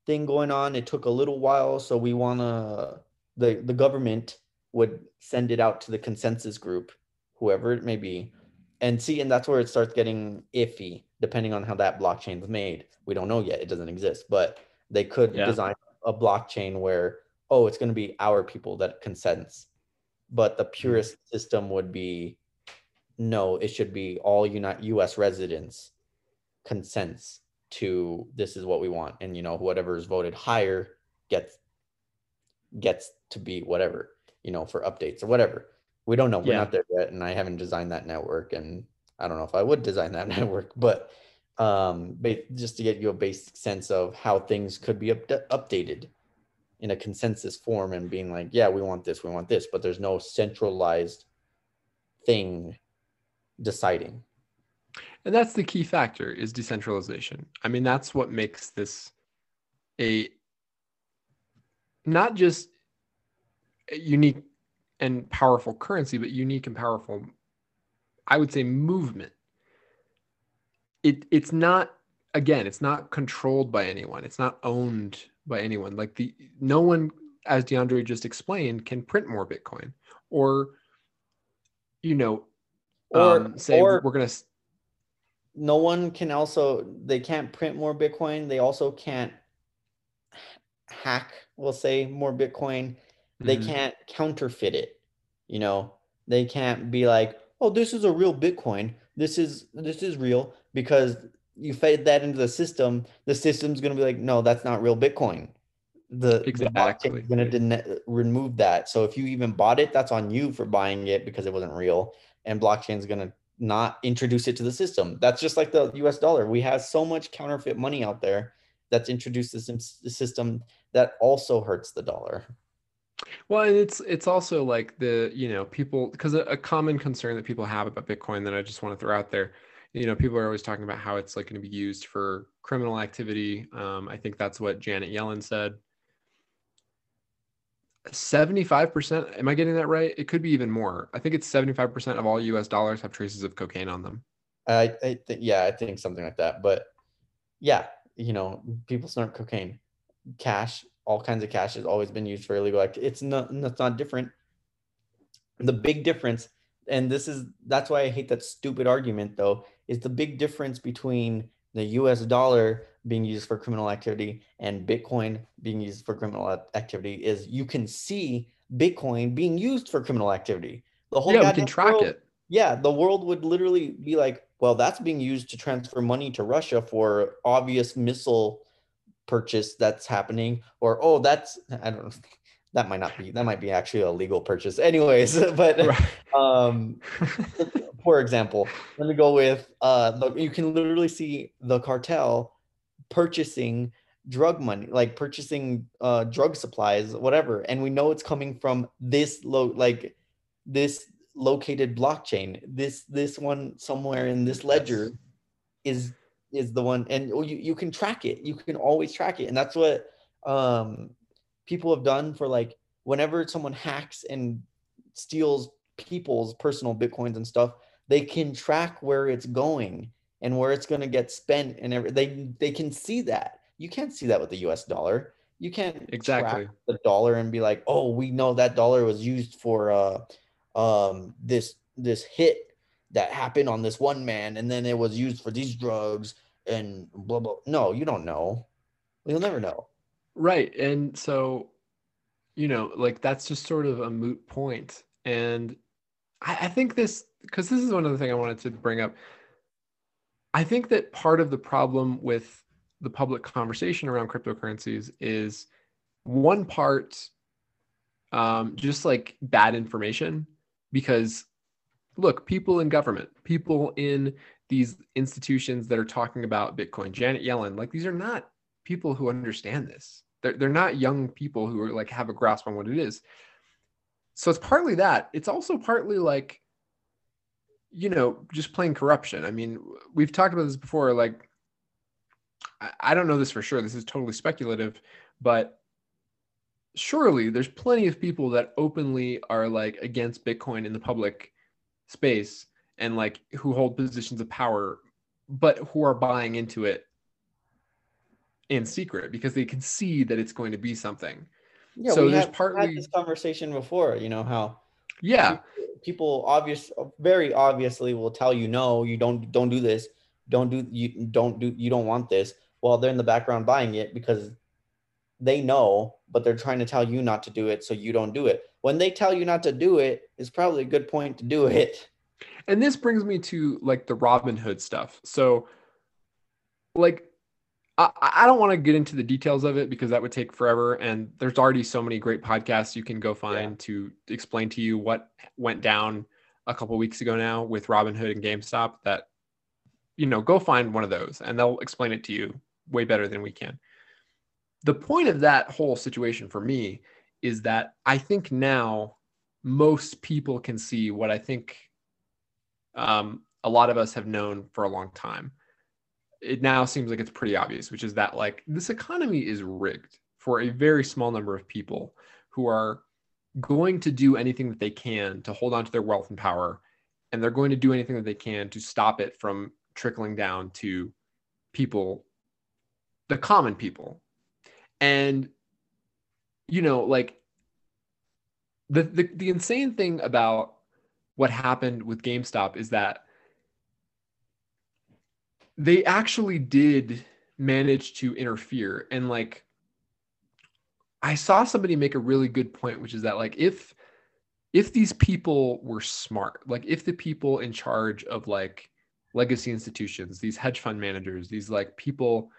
thing going on. It took a little while so we want to the the government would send it out to the consensus group whoever it may be and see and that's where it starts getting iffy depending on how that blockchain is made. We don't know yet. It doesn't exist but they could Yeah. design a blockchain where oh it's going to be our people that consents. But the purest system would be no it should be all us residents consents to this is what we want. And you know whatever is voted higher gets gets to be whatever you know for updates or whatever. We don't know. We're Yeah. not there yet and i haven't designed that network and i don't know if i would design that network but um just to get you a basic sense of how things could be up- updated in a consensus form and being like yeah we want this we want this but there's no centralized thing deciding And that's the key factor is decentralization. I mean, that's what makes this a not just a unique and powerful currency, but unique and powerful, I would say, movement. it it's not again, it's not controlled by anyone. It's not owned by anyone. Like the no one, as DeAndre just explained, can print more Bitcoin or you know, Or- um, say or- we're gonna no one can also they can't print more bitcoin they also can't hack we'll say more bitcoin they Mhm. can't counterfeit it you know they can't be like oh this is a real bitcoin this is this is real because you fed that into the system the system's going to be like no that's not real bitcoin. The, the Exactly. blockchain's going to remove that. So if you even bought it that's on you for buying it because it wasn't real and blockchain's going to not introduce it to the system. That's just like the us dollar. We have so much counterfeit money out there that's introduced this in- the system that also hurts the dollar. Well, and it's it's also like the you know people because a, a common concern that people have about Bitcoin that I just want to throw out there, you know, people are always talking about how it's like going to be used for criminal activity. Um, I think that's what Janet Yellen said. Seventy-five percent. Am I getting that right? It could be even more. I think it's seventy-five percent of all U.S. dollars have traces of cocaine on them. I, I think yeah, I think something like that. But yeah, you know, people snort cocaine, cash, all kinds of cash has always been used for illegal act. It's not that's not different. The big difference, and this is that's why I hate that stupid argument though, is the big difference between the US dollar being used for criminal activity and Bitcoin being used for criminal activity is you can see Bitcoin being used for criminal activity. The whole yeah, we can track world- it. yeah, the world would literally be like, well, that's being used to transfer money to Russia for obvious missile purchase that's happening, or oh, that's I don't know. That might not be that might be actually a legal purchase. Anyways, but Right. um for example, let me go with uh the, you can literally see the cartel purchasing drug money, like purchasing uh drug supplies, whatever, and we know it's coming from this low like this located blockchain. This this one somewhere in this ledger is is the one and you, you can track it. You can always track it. And that's what um people have done for like whenever someone hacks and steals people's personal bitcoins and stuff they can track where it's going and where it's going to get spent and every, they they can see that. You can't see that with the us dollar. You can't track Exactly. the dollar and be like oh we know that dollar was used for uh um this this hit that happened on this one man and then it was used for these drugs and blah blah. No you don't know. You'll never know Right. And so, you know, like that's just sort of a moot point. And I, I think this, because this is one other thing I wanted to bring up. I think that part of the problem with the public conversation around cryptocurrencies is one part um, just like bad information because look people in government people in these institutions that are talking about bitcoin janet yellen like these are not people who understand this they're, they're not young people who are like have a grasp on what it is. So it's partly that. It's also partly like you know just plain corruption. I mean we've talked about this before like I, I don't know this for sure. This is totally speculative but surely there's plenty of people that openly are like against bitcoin in the public space and like who hold positions of power but who are buying into it in secret because they can see that it's going to be something. Yeah So we there's have partly- had this conversation before you know how yeah. people obvious very obviously will tell you no you don't don't do this. Don't do you don't do you don't want this. While they're in the background buying it because they know but they're trying to tell you not to do it so you don't do it. When they tell you not to do it it's probably a good point to do it. And this brings me to like the robin hood stuff. So like i, I don't want to get into the details of it because that would take forever and there's already so many great podcasts you can go find to explain to you what went down a couple weeks ago now with Robinhood and gamestop that you know go find one of those and they'll explain it to you way better than we can the point of that whole situation for me is that i think now most people can see what i think um, a lot of us have known for a long time. It now seems like it's pretty obvious, which is that like this economy is rigged for a very small number of people who are going to do anything that they can to hold on to their wealth and power, and they're going to do anything that they can to stop it from trickling down to people, the common people. And, you know, like the, the, the insane thing about what happened with GameStop is that they actually did manage to interfere. And like, I saw somebody make a really good point, which is that like, if, if these people were smart, like if the people in charge of like legacy institutions, these hedge fund managers, these like people,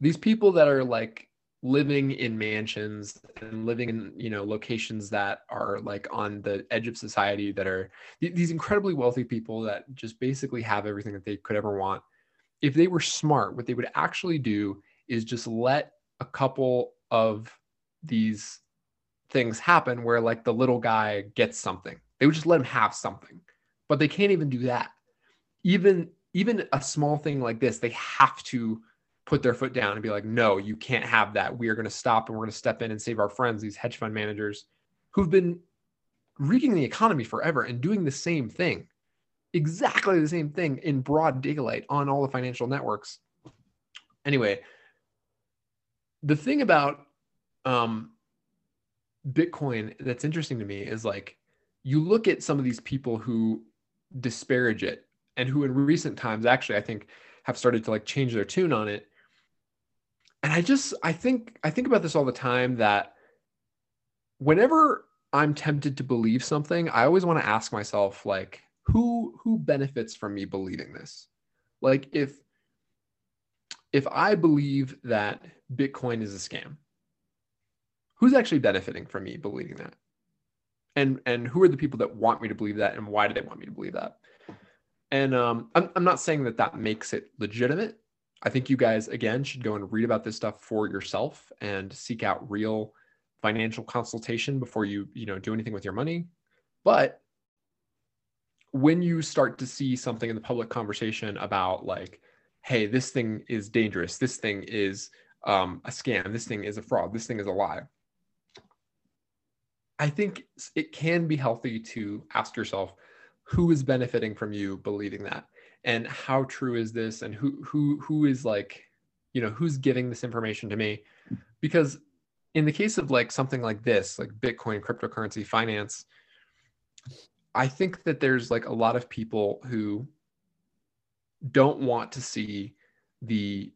these people that are like living in mansions and living in you know locations that are like on the edge of society that are th- these incredibly wealthy people that just basically have everything that they could ever want if they were smart what they would actually do is just let a couple of these things happen where like the little guy gets something. They would just let him have something but they can't even do that. Even even a small thing like this, they have to put their foot down and be like, no, you can't have that. We are going to stop and we're going to step in and save our friends, these hedge fund managers who've been wreaking the economy forever and doing the same thing, exactly the same thing in broad daylight on all the financial networks. Anyway, the thing about um, Bitcoin that's interesting to me is like you look at some of these people who disparage it and who in recent times actually I think have started to like change their tune on it. And I just I think I think about this all the time that whenever I'm tempted to believe something, I always want to ask myself like who who benefits from me believing this? Like if if I believe that Bitcoin is a scam, who's actually benefiting from me believing that? And and who are the people that want me to believe that and why do they want me to believe that? And um, I'm, I'm not saying that that makes it legitimate. I think you guys, again, should go and read about this stuff for yourself and seek out real financial consultation before you, you know, do anything with your money. But when you start to see something in the public conversation about like, hey, this thing is dangerous, this thing is um, a scam, this thing is a fraud, this thing is a lie. I think it can be healthy to ask yourself, who is benefiting from you believing that? And how true is this? And who who who is like you know who's giving this information to me? Because in the case of like something like this like bitcoin cryptocurrency finance i think that there's like a lot of people who don't want to see the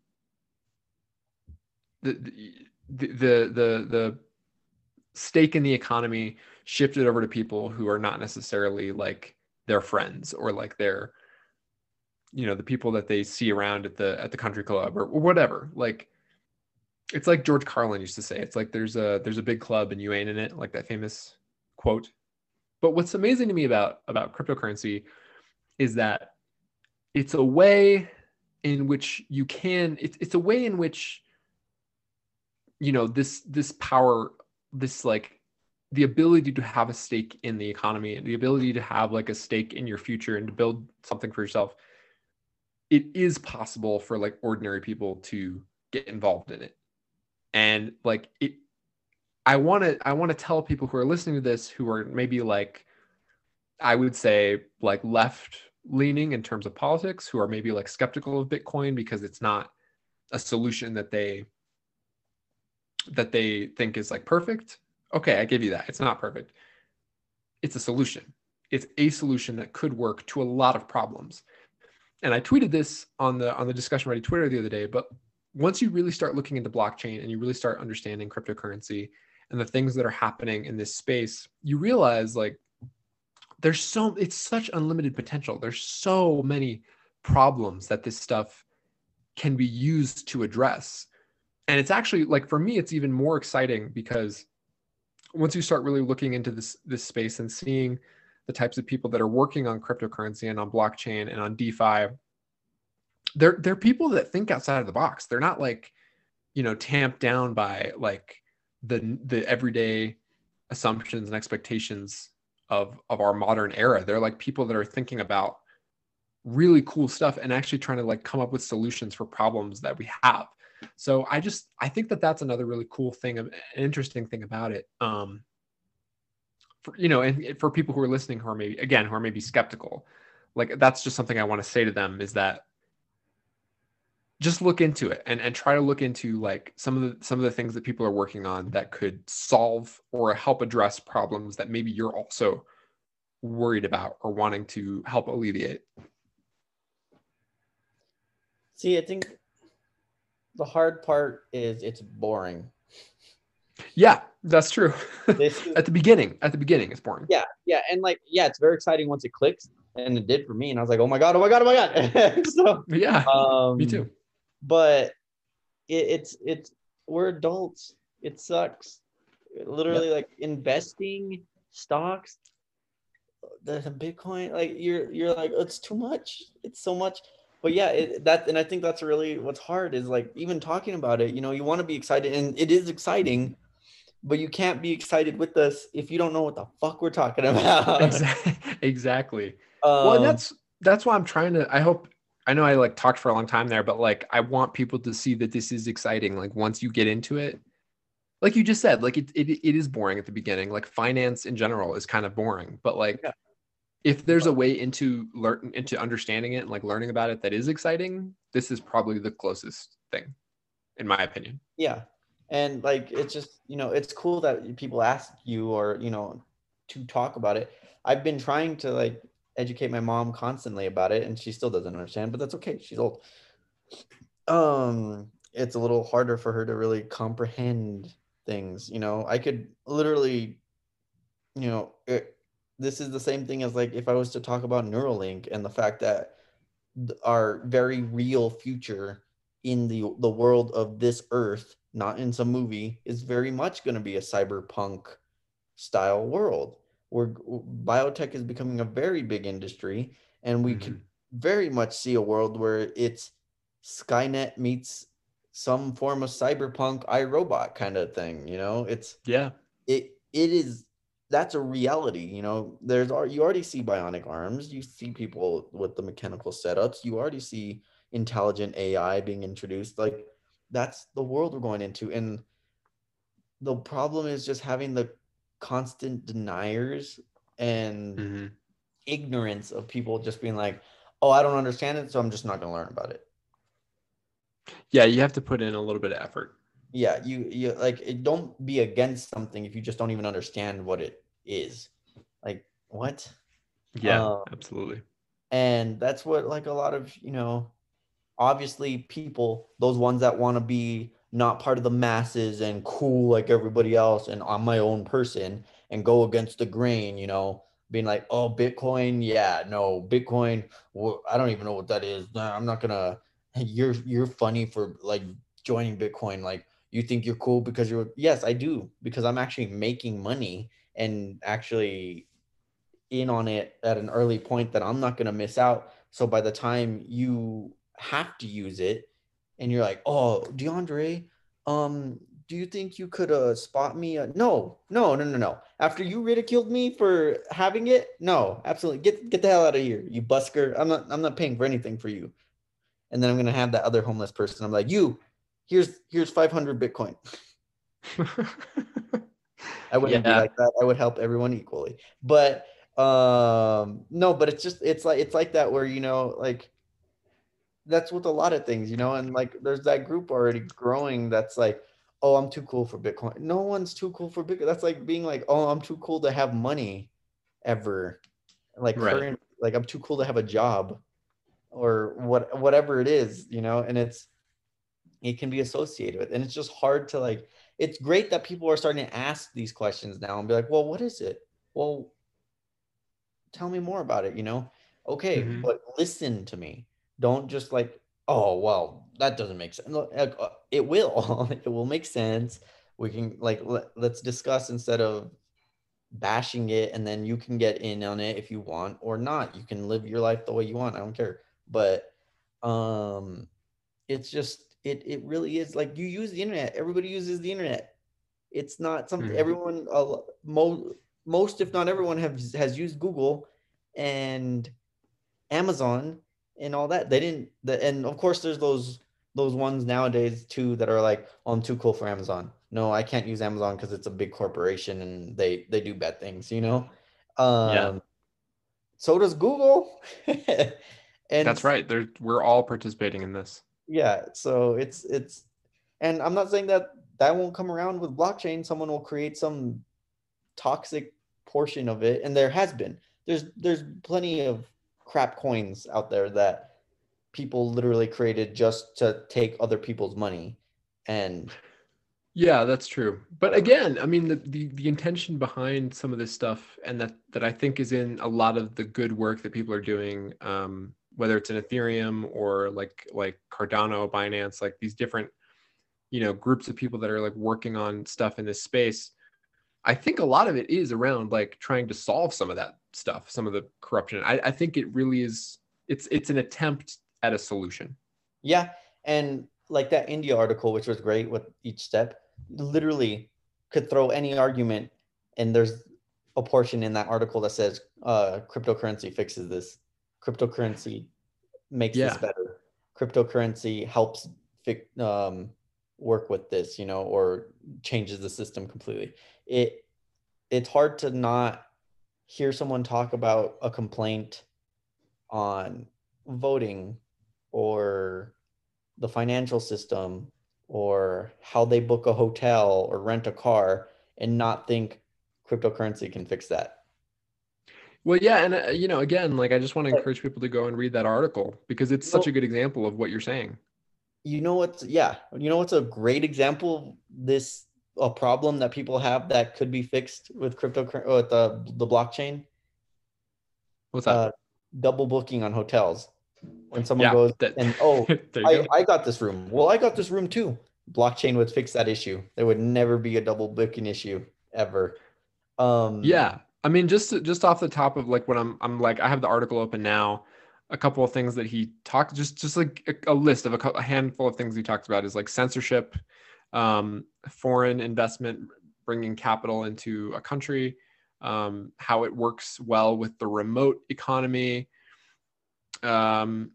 the the the the, stake in the economy shifted over to people who are not necessarily like their friends or like their you know the people that they see around at the at the country club or whatever. Like it's like george carlin used to say it's like there's a there's a big club and you ain't in it like that famous quote but what's amazing to me about about cryptocurrency is that it's a way in which you can it's, it's a way in which you know this this power this like the ability to have a stake in the economy and the ability to have like a stake in your future and to build something for yourself it is possible for like ordinary people to get involved in it. And like it i want to i want to tell people who are listening to this who are maybe like i would say like left leaning in terms of politics who are maybe like skeptical of bitcoin because it's not a solution that they that they think is like perfect Okay, I give you that. It's not perfect. It's a solution. It's a solution that could work to a lot of problems. And I tweeted this on the on the discussion ready Twitter the other day, but once you really start looking into blockchain and you really start understanding cryptocurrency and the things that are happening in this space, you realize like there's so it's such unlimited potential. There's so many problems that this stuff can be used to address. And it's actually like for me, it's even more exciting because once you start really looking into this this space and seeing the types of people that are working on cryptocurrency and on blockchain and on DeFi, they're they're people that think outside of the box. They're not like, you know, tamped down by like the the everyday assumptions and expectations of of our modern era. They're like people that are thinking about really cool stuff and actually trying to like come up with solutions for problems that we have so I just I think that that's another really cool thing, an interesting thing about it. Um, for, you know, and for people who are listening who are maybe again who are maybe skeptical, like that's just something I want to say to them is that just look into it and, and try to look into like some of the some of the things that people are working on that could solve or help address problems that maybe you're also worried about or wanting to help alleviate. See, I think the hard part is it's boring. Yeah, that's true. Is- at the beginning, at the beginning, it's boring. Yeah, yeah, and like yeah, it's very exciting once it clicks, and it did for me, and I was like, oh my god, oh my god, oh my god. so Yeah, um, me too. But it, it's it's we're adults. It sucks. Literally, like investing stocks, the Bitcoin, like you're you're like it's too much. It's so much. But yeah, it, that and I think that's really what's hard is like even talking about it. You know, you want to be excited, and it is exciting, but you can't be excited with us if you don't know what the fuck we're talking about. Exactly. exactly. Um, well, that's that's why I'm trying to. I hope. I know I like talked for a long time there, but like I want people to see that this is exciting. Like once you get into it, like you just said, like it it, it is boring at the beginning. Like finance in general is kind of boring, but like Yeah. if there's a way into learn into understanding it and like learning about it that is exciting, this is probably the closest thing, in my opinion. yeah and like it's just you know it's cool that people ask you or you know to talk about it i've been trying to like educate my mom constantly about it and she still doesn't understand but that's okay she's old. Um it's a little harder for her to really comprehend things you know? I could literally you know it, this is the same thing as like if i was to talk about neuralink and the fact that th- our very real future in the the world of this earth not in some movie is very much going to be a cyberpunk style world where biotech is becoming a very big industry and we could mm-hmm. very much see a world where it's skynet meets some form of cyberpunk iRobot kind of thing you know? It's Yeah. it it is that's a reality you know? There's you already see bionic arms you see people with the mechanical setups you already see intelligent ai being introduced like that's the world we're going into and the problem is just having the constant deniers and Mhm. ignorance of people just being like oh i don't understand it so i'm just not going to learn about it Yeah, you have to put in a little bit of effort. yeah you you like it, don't be against something if you just don't even understand what it is like what Yeah, Um, absolutely. and that's what like a lot of you know obviously people those ones that want to be not part of the masses and cool like everybody else and i'm my own person and go against the grain you know being like oh bitcoin? Yeah no bitcoin i don't even know what that is. Nah, i'm not gonna you're you're funny for like joining bitcoin. Like you think you're cool because you're yes i do because i'm actually making money and actually in on it at an early point that I'm not to miss out. So by the time you have to use it and you're like, "Oh, DeAndre, um do you think you could uh spot me? Uh, no, no, no, no, no. After you ridiculed me for having it, no, absolutely. Get get the hell out of here, you busker. I'm not I'm not paying for anything for you. And then I'm gonna have that other homeless person. I'm like, you, here's here's 500 Bitcoin. I wouldn't be like that. I would help everyone equally. But um no, but it's just it's like it's like that where you know like that's with a lot of things, you know, and like there's that group already growing that's like, oh, I'm too cool for Bitcoin. No one's too cool for Bitcoin. That's like being like, oh, I'm too cool to have money ever. Like Right. current like I'm too cool to have a job or what whatever it is, you know, and it's it can be associated with and it's just hard to like it's great that people are starting to ask these questions now and be like, well, what is it? Well, tell me more about it, you know? Okay, Mhm. but listen to me. Don't just like, oh, well, that doesn't make sense. Like, uh, It will. it will make sense. We can like let, let's discuss instead of bashing it and then you can get in on it if you want or not. You can live your life the way you want. I don't care. But um it's just it it really is like you use the internet. Everybody uses the internet. It's not something Mhm. everyone uh, mo- most if not everyone has has used Google and Amazon and all that. They didn't the, and of course there's those those ones nowadays too that are like, oh, I'm too cool for Amazon. No, I can't use Amazon because it's a big corporation and they they do bad things, you know? Um Yeah. so does Google. and That's right. There, we're all participating in this. Yeah. So it's it's, and I'm not saying that that won't come around with blockchain. Someone will create some toxic portion of it, and there has been. There's there's plenty of crap coins out there that people literally created just to take other people's money, and yeah, that's true. But again, I mean, the, the the intention behind some of this stuff, and that that I think is in a lot of the good work that people are doing, um, whether it's in Ethereum or like like Cardano, Binance, like these different, you know, groups of people that are like working on stuff in this space. I think a lot of it is around like trying to solve some of that stuff, some of the corruption. I, I think it really is. It's it's an attempt at a solution. Yeah, and like that India article, which was great with each step, literally could throw any argument, and there's a portion in that article that says uh, cryptocurrency fixes this. Cryptocurrency makes Yeah. this better. Cryptocurrency helps fi- um, work with this, you know, or changes the system completely. It it's hard to not hear someone talk about a complaint on voting or the financial system or how they book a hotel or rent a car and not think cryptocurrency can fix that. Well, yeah, and uh, you know, again, like I just want to encourage people to go and read that article because it's such a good example of what you're saying. You know what's yeah, you know what's a great example this a problem that people have that could be fixed with cryptocurrency with the the blockchain What's that? uh, double booking on hotels. When someone yeah, goes that- and oh I, go. I got this room. Well, I got this room too. Blockchain would fix that issue. There would never be a double booking issue ever. Um, Yeah, I mean, just just off the top of like what I'm I'm like I have the article open now. A couple of things that he talked just just like a, a list of a, a handful of things he talked about is like censorship, um, foreign investment, bringing capital into a country, um, how it works well with the remote economy, um,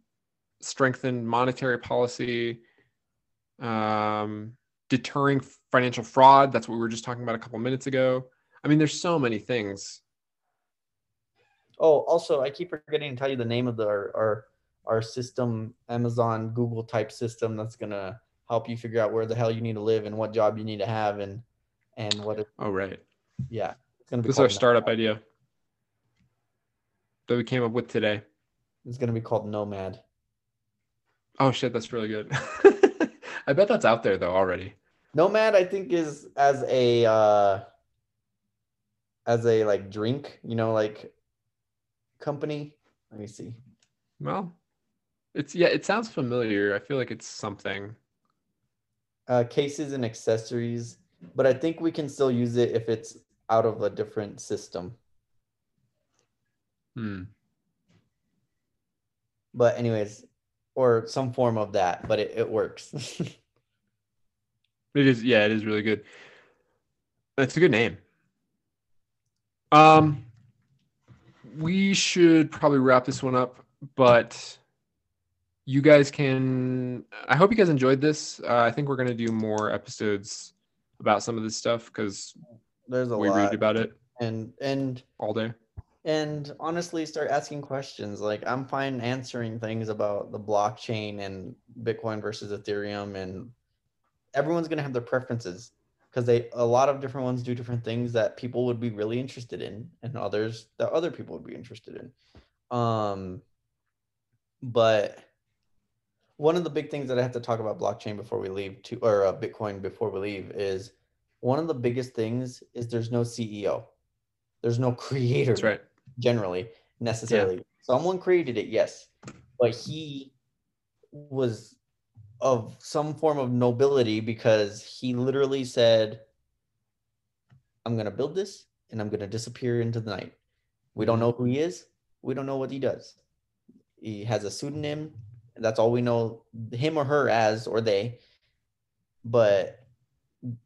strengthen monetary policy, um, deterring financial fraud. That's what we were just talking about a couple minutes ago. I mean, there's so many things. Oh, also, I keep forgetting to tell you the name of the our our, our system, Amazon Google type system that's gonna help you figure out where the hell you need to live and what job you need to have and and what it Oh, right. yeah. It's gonna be This is our startup idea that we came up with today. It's gonna be called Nomad. Oh shit, that's really good. I bet that's out there though already. Nomad, I think, is as a uh as a like drink, you know, like company. Let me see. Well, it's yeah, it sounds familiar. I feel like it's something. Uh cases and accessories, but I think we can still use it if it's out of a different system. Hmm. But anyways, or some form of that, but it, it works. It is yeah, it is really good. That's a good name. Um we should probably wrap this one up, but you guys can I hope you guys enjoyed this. Uh, I think we're going to do more episodes about some of this stuff cuz There's a we lot. read about it and and all day. and honestly start asking questions like i'm fine answering things about the blockchain and bitcoin versus ethereum and everyone's going to have their preferences because they a lot of different ones do different things that people would be really interested in and others that other people would be interested in um but one of the big things that i have to talk about blockchain before we leave to or uh, bitcoin before we leave is one of the biggest things is there's no ceo there's no creator That's right. generally necessarily. Someone created it, yes, but he was of some form of nobility because he literally said, I'm going to build this and I'm going to disappear into the night. We don't know who he is. We don't know what he does. He has a pseudonym. That's all we know him or her as, or they. But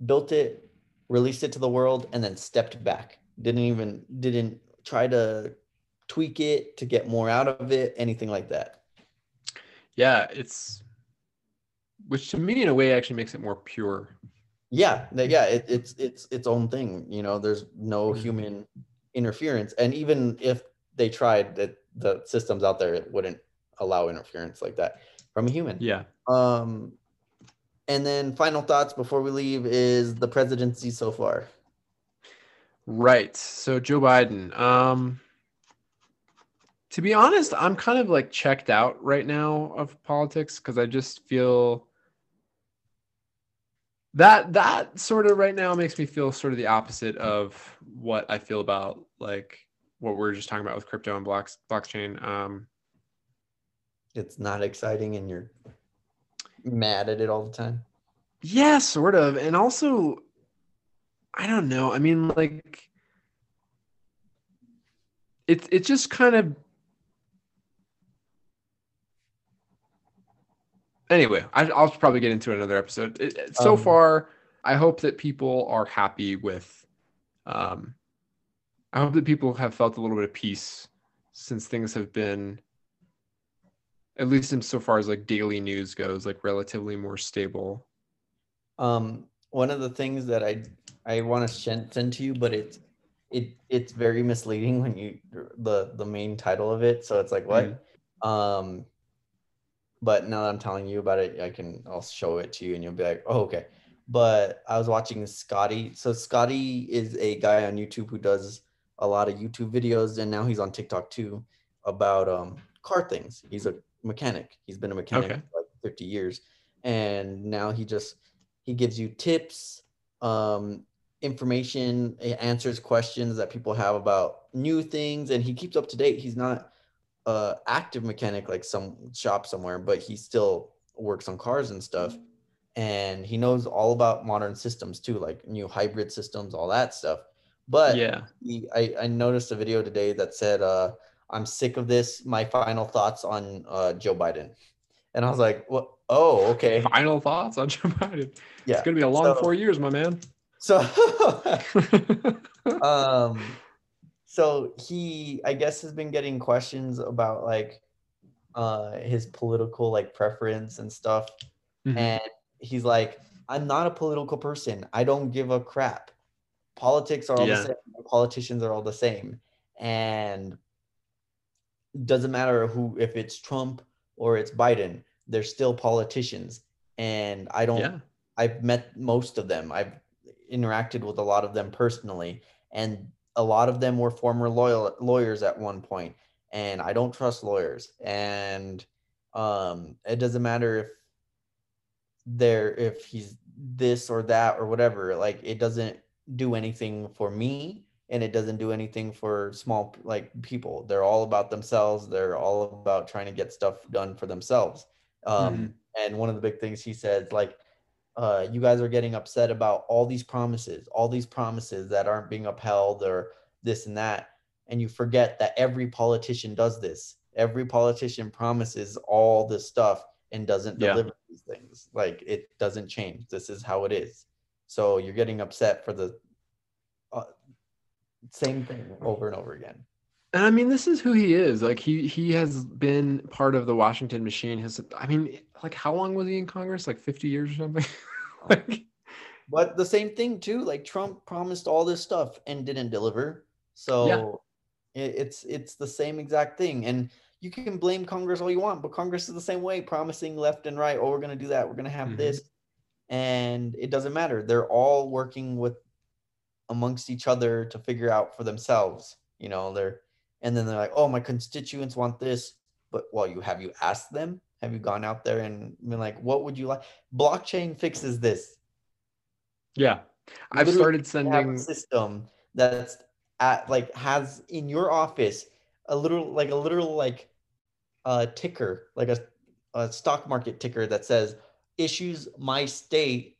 built it, released it to the world, and then stepped back. Didn't even didn't try to tweak it to get more out of it, anything like that. Yeah, it's which to me in a way actually makes it more pure. Yeah, yeah, it, it's it's its own thing. You know, there's no Mhm. human interference, and even if they tried that the systems out there wouldn't allow interference like that from a human. Yeah. Um, and then final thoughts before we leave is the presidency so far. Right. So Joe Biden. Um to be honest, I'm kind of like checked out right now of politics because I just feel that that sort of right now makes me feel sort of the opposite of what I feel about like what we're just talking about with crypto and blocks blockchain. Um It's not exciting and you're mad at it all the time. yeah, sort of. And also I don't know. I mean like it's it's just kind of anyway, I, I'll probably get into another episode. It, it- so Um, far, I hope that people are happy with. Um, I hope that people have felt a little bit of peace since things have been, at least insofar as like daily news goes, like relatively more stable. Um, one of the things that I I want to send, send to you, but it's it it's very misleading when you the the main title of it. So it's like what? Um, but now that I'm telling you about it, I can I'll show it to you, and you'll be like, oh okay. But I was watching Scotty. So Scotty is a guy on YouTube who does a lot of YouTube videos, and now he's on TikTok too about um car things. He's a mechanic. He's been a mechanic Okay. for like 50 years, and now he just he gives you tips um information answers questions that people have about new things and he keeps up to date he's not a active mechanic like some shop somewhere but he still works on cars and stuff and he knows all about modern systems too like new hybrid systems all that stuff but yeah. he, I, I noticed a video today that said uh i'm sick of this. My final thoughts on uh joe biden. And i was like what oh okay. Final thoughts on Joe Biden. yeah. It's gonna be a long So- four years, my man. so um so he i guess has been getting questions about like uh his political like preference and stuff. Mhm. and he's like i'm not a political person. I don't give a crap. Politics are all Yeah. the same. Politicians are all the same. And doesn't matter who if it's trump or it's biden they're still politicians and i don't yeah. I've met most of them. I've interacted with a lot of them personally, and a lot of them were former loyal lawyers at one point. And I don't trust lawyers. And um, it doesn't matter if they're if he's this or that or whatever. Like it doesn't do anything for me, and it doesn't do anything for small like people. They're all about themselves. They're all about trying to get stuff done for themselves. Um, And one of the big things he said, like uh, you guys are getting upset about all these promises, all these promises that aren't being upheld or this and that. And you forget that every politician does this. Every politician promises all this stuff and doesn't Yeah. deliver these things. Like it doesn't change. This is how it is. So you're getting upset for the same thing over and over again. And I mean, this is who he is. Like he he has been part of the Washington machine. His I mean, like how long was he in Congress? Like 50 years or something? like But the same thing too. Like Trump promised all this stuff and didn't deliver. So it, it's it's the same exact thing. And you can blame Congress all you want, but Congress is the same way, promising left and right. Oh, we're gonna do that. We're gonna have Mhm. this, and it doesn't matter. They're all working with amongst each other to figure out for themselves. You know, they're and then they're like, oh, my constituents want this, but well, you have you asked them? Have you gone out there and been like, what would you like? Blockchain fixes this. yeah. I've Literally, started sending a system that's at like has in your office a little like a literal like uh ticker like a, a stock market ticker that says issues my state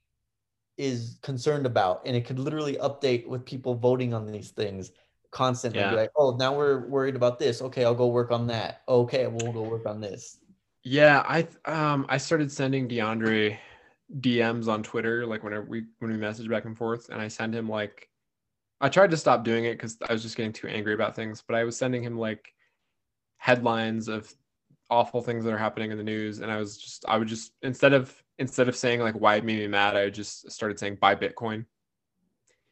is concerned about and it could literally update with people voting on these things constantly Yeah. like oh now we're worried about this. Okay i'll go work on that. Okay we'll go work on this. Yeah, I um I started sending DeAndre DMs on Twitter like whenever we when we message back and forth, and I send him like I tried to stop doing it because I was just getting too angry about things, but I was sending him like headlines of awful things that are happening in the news, and I was just I would just instead of instead of saying like why it made me mad, I just started saying buy Bitcoin,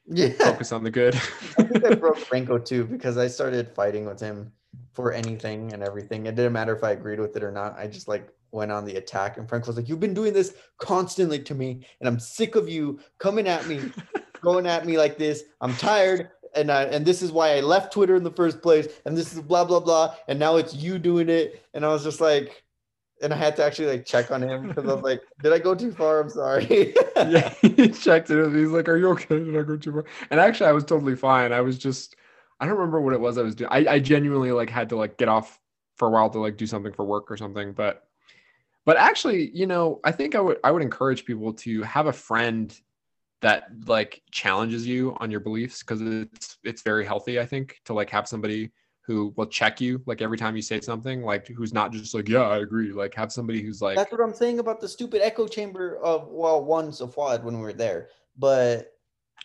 yeah focus on the good. I think I broke Franco too because I started fighting with him for anything and everything. It didn't matter if I agreed with it or not. I just like went on the attack. And Frank was like, You've been doing this constantly to me, and I'm sick of you coming at me, going at me like this. I'm tired. And I, and this is why I left Twitter in the first place. And this is blah blah blah. And now it's you doing it. And I was just like, and I had to actually like check on him because I was like, did I go too far? I'm sorry. yeah, he checked it. He's like, "Are you okay? Did I go too far?" And actually, I was totally fine. I was just, I don't remember what it was I was doing. I, I genuinely like had to like get off for a while to like do something for work or something. But, but actually, you know, I think I would I would encourage people to have a friend that like challenges you on your beliefs because it's it's very healthy. I think to like have somebody who will check you like every time you say something, like who's not just like, yeah, I agree. Like have somebody who's like That's what I'm saying about the stupid echo chamber of well, one Safwad when we were there. But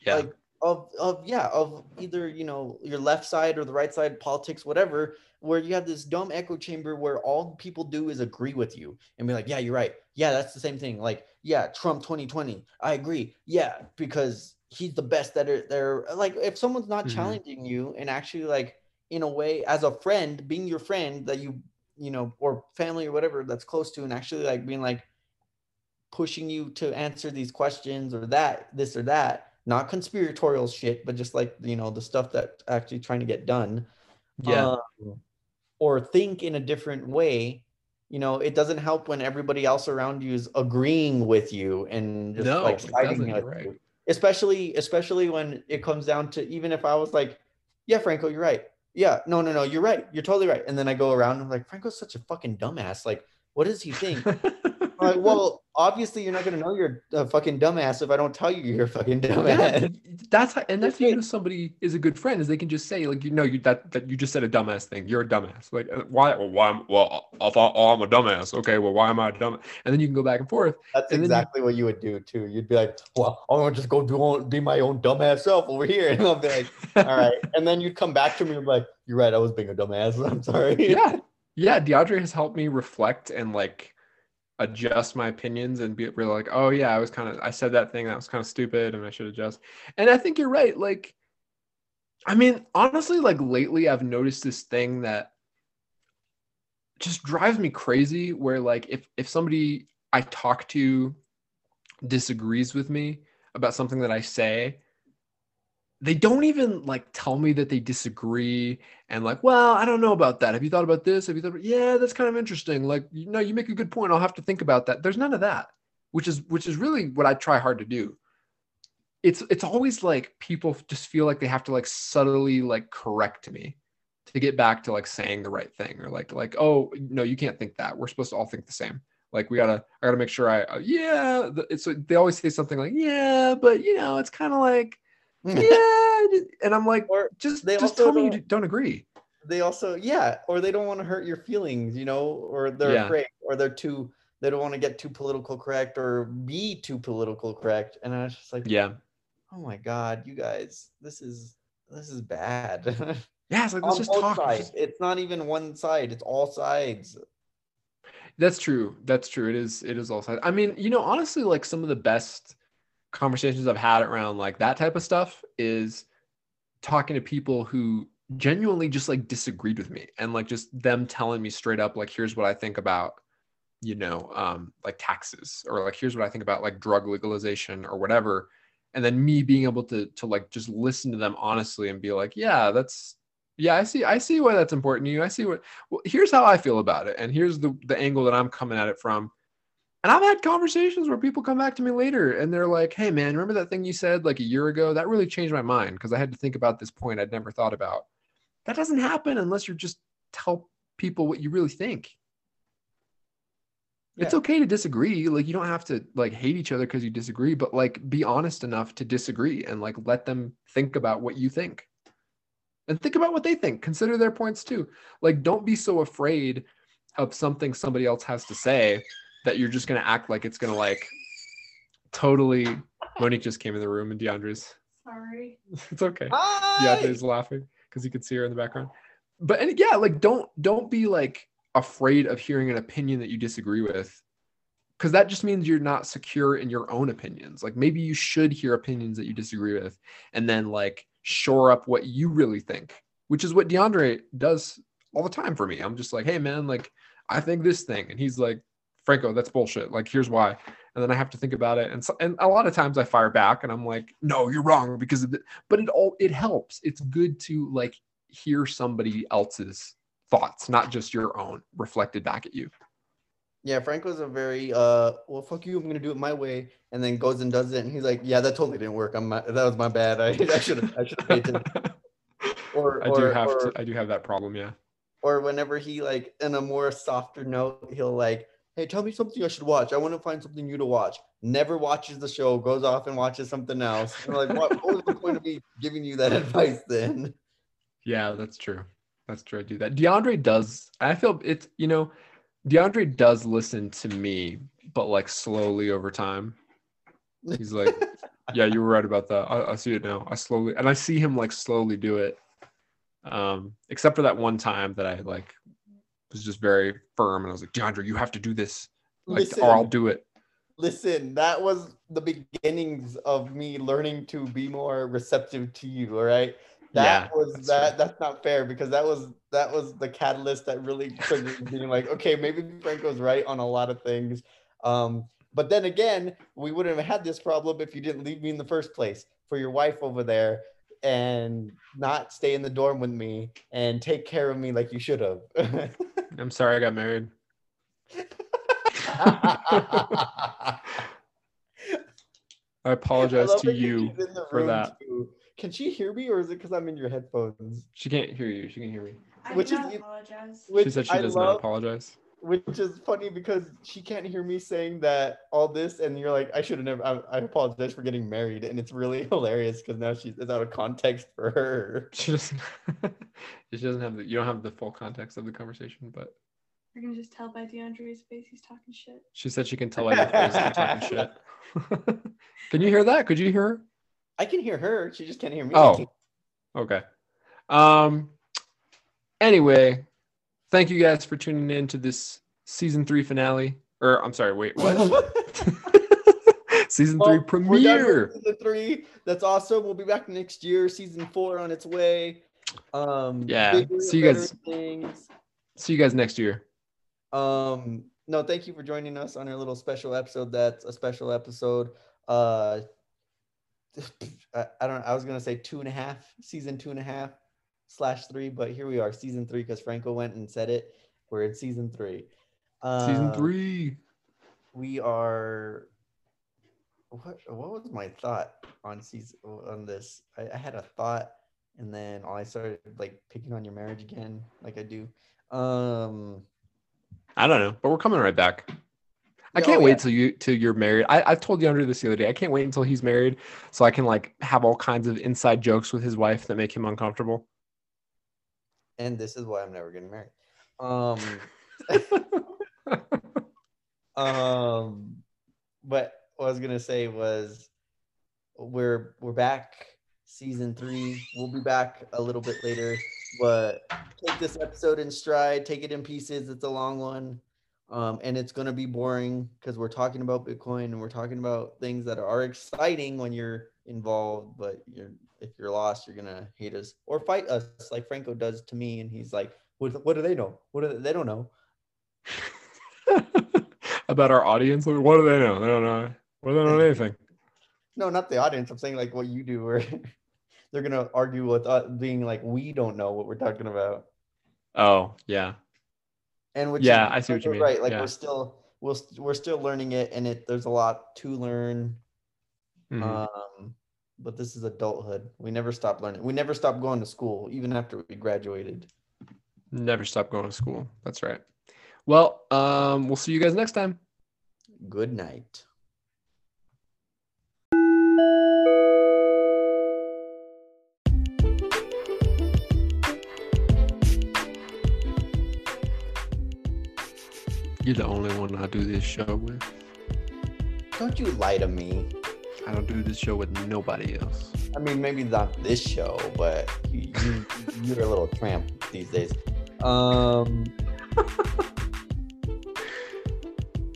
yeah. like of of yeah, of either, you know, your left side or the right side, politics, whatever, where you have this dumb echo chamber where all people do is agree with you and be like, Yeah, you're right. Yeah, that's the same thing. Like, yeah, Trump 2020. I agree. Yeah, because he's the best that are there. Like if someone's not Mhm. challenging you and actually like in a way as a friend being your friend that you you know or family or whatever that's close to and actually like being like pushing you to answer these questions or that this or that not conspiratorial shit but just like you know the stuff that actually trying to get done yeah. um, or think in a different way you know it doesn't help when everybody else around you is agreeing with you and just No, like siding with right. you. especially especially when it comes down to even if i was like yeah franco you're right yeah no no no you're right you're totally right and then i go around and i'm like franco's such a fucking dumbass like what does he think like, well obviously you're not going to know you're a fucking dumbass if i don't tell you you're a fucking dumbass. Yeah, that's how, and that's you know somebody is a good friend is they can just say like you know you that that you just said a dumbass thing you're a dumbass like uh, why well why well I thought oh I'm a dumbass okay well why am I a dumb? and then you can go back and forth That's And you- exactly what you would do too. You'd be like, "Well, I'm gonna just go do be my own dumbass self over here," and I'll be like, "All right." And then you'd come back to me and be like, "You're right. I was being a dumbass. I'm sorry." yeah yeah DeAndre has helped me reflect and like adjust my opinions and be really like oh yeah I was kind of I said that thing that was kind of stupid and I should adjust. And I think you're right like I mean honestly like lately I've noticed this thing that just drives me crazy where like if if somebody I talk to disagrees with me about something that I say they don't even like tell me that they disagree and like well i don't know about that. Have you thought about this? Have you thought about, yeah that's kind of interesting. Like you know you make a good point. I'll have to think about that. There's none of that which is which is really what i try hard to do. It's it's always like people just feel like they have to like subtly like correct me to get back to like saying the right thing or like like oh no you can't think that. We're supposed to all think the same. Like we gotta i gotta make sure i uh, yeah. The- it's they always say something like yeah but you know it's kind of like Hmm. yeah and i'm like Or just they just tell me you don't- agree they also, yeah, or they don't want to hurt your feelings, you know, or they're Yeah. afraid, or they're too, they don't want to get too political correct or be too political correct. And I was just like, yeah oh my god, you guys, this is this is bad. yeah it's like let's just talk sides. It's not even one side; it's all sides. that's true that's true it is it is all sides i mean you know honestly like some of the best conversations i've had around like that type of stuff is talking to people who genuinely just like disagreed with me and like just them telling me straight up like here's what i think about you know um like taxes or like here's what i think about like drug legalization or whatever. And then me being able to to like just listen to them honestly and be like yeah that's yeah i see i see why that's important to you. I see what well here's how i feel about it. And here's the the angle that i'm coming at it from and i've had conversations where people come back to me later and they're like hey man remember that thing you said like a year ago? That really changed my mind because i had to think about this point i'd never thought about. That doesn't happen unless you just tell people what you really think. It's okay to disagree like you don't have to like hate each other because you disagree but like be honest enough to disagree and like let them think about what you think. And think about what they think. Consider their points too. Like don't be so afraid of something somebody else has to say that you're just going to act like it's going to like totally monique just came in the room and deandre's Sorry. it's okay Hi! DeAndre's laughing because you could see her in the background. But and yeah, like don't don't be like afraid of hearing an opinion that you disagree with. Because that just means you're not secure in your own opinions. Like maybe you should hear opinions that you disagree with and then like shore up what you really think, which is what DeAndre does all the time for me. I'm just like, hey man, like I think this thing, and he's like, Franco, that's bullshit. Like here's why, and then I have to think about it, and so, and a lot of times I fire back, and I'm like, no, you're wrong because of it. But it all it helps. It's good to like hear somebody else's thoughts, not just your own reflected back at you. Yeah, Franco's a very uh well fuck you, I'm gonna do it my way, and then goes and does it, and he's like, Yeah, that totally didn't work. I'm that was my bad. I should have I should have paid attention. Or, I do or, have or, to, I do have that problem, yeah. Or whenever he like in a more softer note, he'll like, Hey, tell me something I should watch. I want to find something new to watch. Never watches the show, goes off and watches something else. And like, what, what was the point of me giving you that advice then? Yeah, that's true. That's true. I do that. DeAndre does. I feel it's you know, DeAndre does listen to me, but like slowly over time. He's like, yeah, you were right about that. I, I, see it now. I slowly, and I see him like slowly do it. Um, except for that one time that I like was just very firm, and I was like, DeAndre, you have to do this, like, listen, or I'll do it. Listen, that was the beginnings of me learning to be more receptive to you. All right, that yeah, was that. True. That's not fair because that was that was the catalyst that really triggered being like, okay, maybe Franco's right on a lot of things. Um, but then again, we wouldn't have had this problem if you didn't leave me in the first place for your wife over there and not stay in the dorm with me and take care of me like you should have. I'm sorry I got married. I apologize I to you for that. Too. Can she hear me, or is it because I'm in your headphones? She can't hear you. She can hear me. I which is apologize. Which she said she does love, not apologize. Which is funny because she can't hear me saying that all this, and you're like, I should have never. I, I, apologize for getting married, and it's really hilarious because now she's it's out of context for her. She doesn't. she doesn't have the. You don't have the full context of the conversation, but. You're gonna just tell by DeAndre's face he's talking shit. She said she can tell by your face he's talking shit. can you hear that? Could you hear? Her? I can hear her. She just can't hear me. Oh, okay. Um. Anyway, thank you guys for tuning in to this season three finale. Or I'm sorry, wait, what? season well, three premiere. Season three. That's awesome. We'll be back next year. Season four on its way. Um. Yeah. Bigger, see you guys. Things. See you guys next year. Um. No, thank you for joining us on our little special episode. That's a special episode. Uh I, I don't know. I was gonna say two and a half, season two and a half slash three, but here we are, season three, because Franco went and said it. We're in season three. season um, three. We are. What what was my thought on season on this? I, I had a thought, and then I started like picking on your marriage again, like I do. Um, I don't know, but we're coming right back. I can't oh, wait till you till you're married. I, I told DeAndre this the other day. I can't wait until he's married so I can like have all kinds of inside jokes with his wife that make him uncomfortable. And this is why I'm never getting married. Um um but what I was gonna say was we're we're back season three. We'll be back a little bit later, but take this episode in stride, take it in pieces. It's a long one um, and it's going to be boring because we're talking about Bitcoin and we're talking about things that are exciting when you're involved, but you're if you're lost, you're gonna hate us or fight us like Franco does to me, and he's like, "What? What do they know? What do they, they don't know?" about our audience? What do they know? They don't know. What do they know anything? No, not the audience. I'm saying like what you do, where they're gonna argue with us being like we don't know what we're talking about. Oh yeah, and which yeah, is, I see what you mean. Right, like yeah. we're still we're, we're still learning it, and it there's a lot to learn. Mm-hmm. Um, but this is adulthood. We never stop learning. We never stop going to school, even after we graduated. Never stop going to school. That's right. Well, um, we'll see you guys next time. Good night. You're the only one I do this show with. Don't you lie to me. I don't do this show with nobody else. I mean, maybe not this show, but you, you, are a little tramp these days. Um,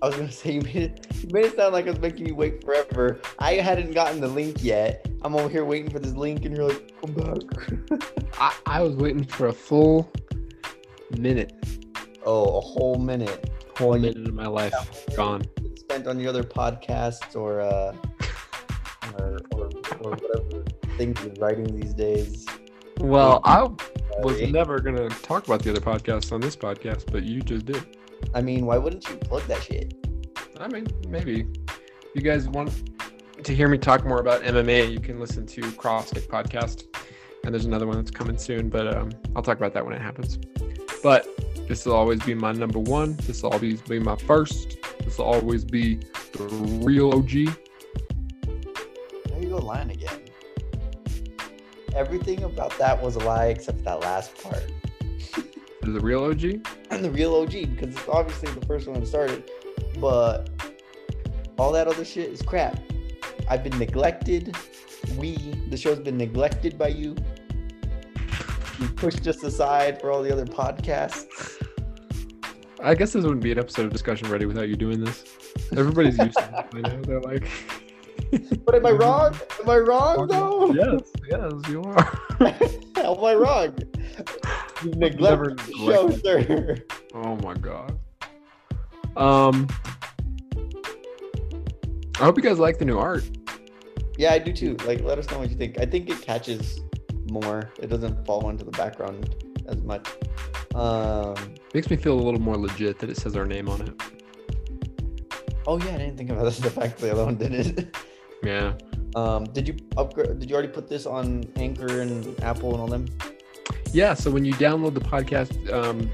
I was gonna say you made it. You made it sound like I was making you wait forever. I hadn't gotten the link yet. I'm over here waiting for this link, and you're like, "Come back." I, I was waiting for a full minute, Oh, a whole minute whole minute of my life gone. spent on your other podcasts or uh or or, whatever things you're writing these days. Well, I was never gonna talk about the other podcasts on this podcast, but you just did. I mean, why wouldn't you plug that shit? I mean, maybe. You guys want to hear me talk more about MMA? You can listen to CrossFit podcast, and there's another one that's coming soon, but um, I'll talk about that when it happens. But this will always be my number one. This will always be my first. This will always be the real OG. Go, lying again. Everything about that was a lie except for that last part. The real OG. And the real OG, because it's obviously the first one that started. But all that other shit is crap. I've been neglected. We, the show's been neglected by you. You pushed us aside for all the other podcasts. I guess this wouldn't be an episode of discussion ready without you doing this. Everybody's used to it by now. They're like, But am I wrong? Am I wrong though? yes, yes, you are. am I wrong? You've never neglected the show, sir. Oh my god. Um, I hope you guys like the new art. Yeah, I do too. Like, let us know what you think. I think it catches more. It doesn't fall into the background as much. Um. Makes me feel a little more legit that it says our name on it. Oh yeah, I didn't think about this. the fact the other one didn't. Yeah. Um. Did you upgrade? Did you already put this on Anchor and Apple and all them? Yeah. So when you download the podcast, um,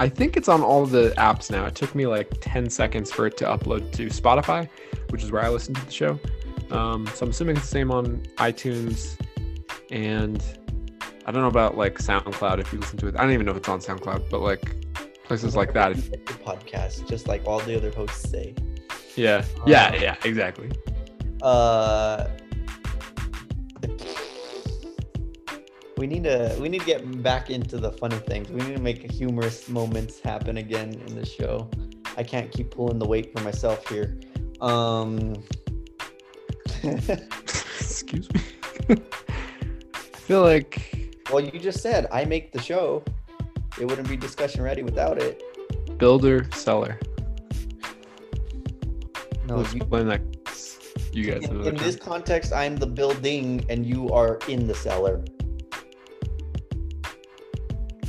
I think it's on all the apps now. It took me like 10 seconds for it to upload to Spotify, which is where I listen to the show. Um, so I'm assuming it's the same on iTunes and I don't know about like SoundCloud if you listen to it. I don't even know if it's on SoundCloud, but like places like that. Podcast, just like all the other hosts say. Yeah. Yeah. Yeah. Exactly. Uh. We need to we need to get back into the funny things. We need to make humorous moments happen again in the show. I can't keep pulling the weight for myself here. Um Excuse me. I feel like Well, you just said I make the show. It wouldn't be discussion ready without it. builder seller. No, I'll you, explain that. You guys. in, in this context, I'm the building and you are in the cellar.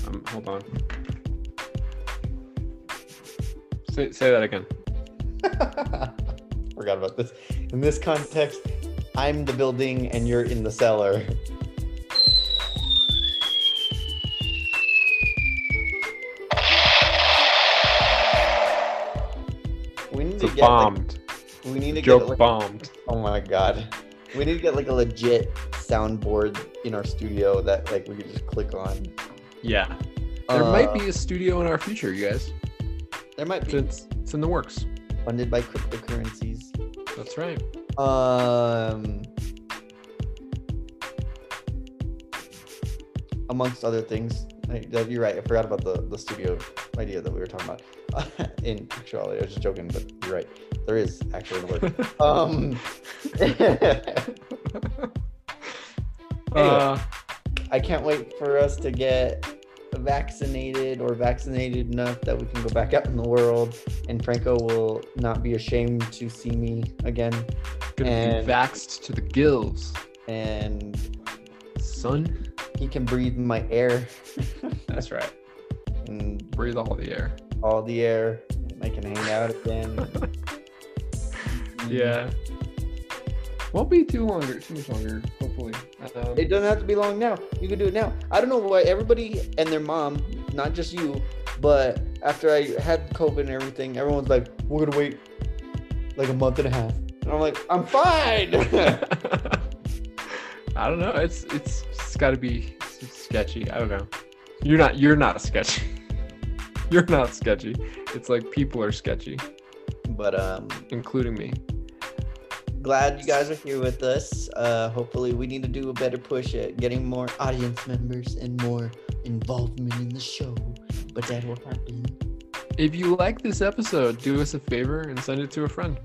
Um, hold on. Say, say that again. Forgot about this. In this context, I'm the building and you're in the cellar. We need to get bombed. We need to Joke get like, bombed. Oh my god. We need to get like a legit soundboard in our studio that like we could just click on. Yeah. There Uh, might be a studio in our future, you guys. There might be It's, it's in the works. funded by cryptocurrencies. That's right. Um amongst other things. You're right. I forgot about the, the studio idea that we were talking about. in actuality, I was just joking, but you're right. There is actually the word. um uh, I can't wait for us to get vaccinated or vaccinated enough that we can go back out in the world and Franco will not be ashamed to see me again gonna And- be vaxxed to the gills, and son. he can breathe my air That's right. and Breathe all the air. all the air I can hang out again. Yeah. Won't be too longer, too much longer, hopefully. Um, It doesn't have to be long now. You can do it now. I don't know why everybody and their mom, not just you, but after I had COVID and everything, everyone's like, we're gonna wait like a month and a half. And I'm like, I'm fine. I don't know. It's it's it's got to be sketchy. I don't know. You're not you're not sketchy. You're not sketchy. It's like people are sketchy, but um including me. glad you guys are here with us. Uh hopefully we need to do a better push at getting more audience members and more involvement in the show. But that will happen. If you like this episode, do us a favor and send it to a friend.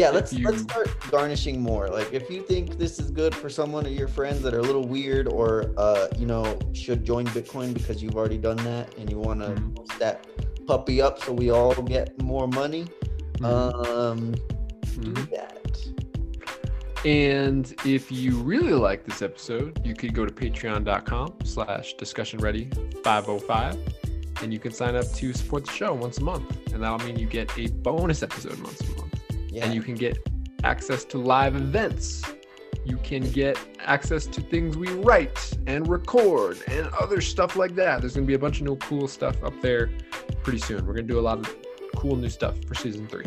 Yeah, let's let's start garnishing more. Like if you think this is good for someone of your friends that are a little weird or uh, you know, should join Bitcoin because you've already done that and you want to Mhm. boost that puppy up so we all get more money. Um do Mhm. that. And if you really like this episode, you could go to patreon.com slash discussion ready 505 and you can sign up to support the show once a month. And that'll mean you get a bonus episode once a month. Yeah. And you can get access to live events. You can get access to things we write and record and other stuff like that. There's going to be a bunch of new cool stuff up there pretty soon. We're going to do a lot of cool new stuff for season three.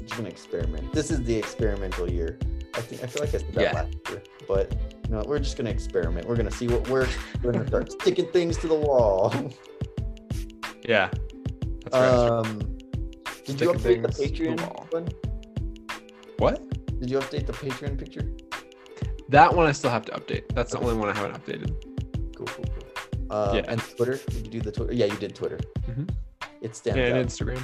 just gonna experiment. This is the experimental year. I think I feel like I said that Yeah. last year, but you know, we're just gonna experiment. We're gonna see what works. We're gonna start sticking things to the wall. Yeah. That's right. Um, did you update the the Patreon wall. one? what? Did you update the Patreon picture? That one I still have to update. That's the only one I haven't updated. Cool, cool, cool. Um, Yeah. And Twitter? Did you do the Twitter? Yeah, you did Twitter. Mm-hmm. It stands and out. Instagram.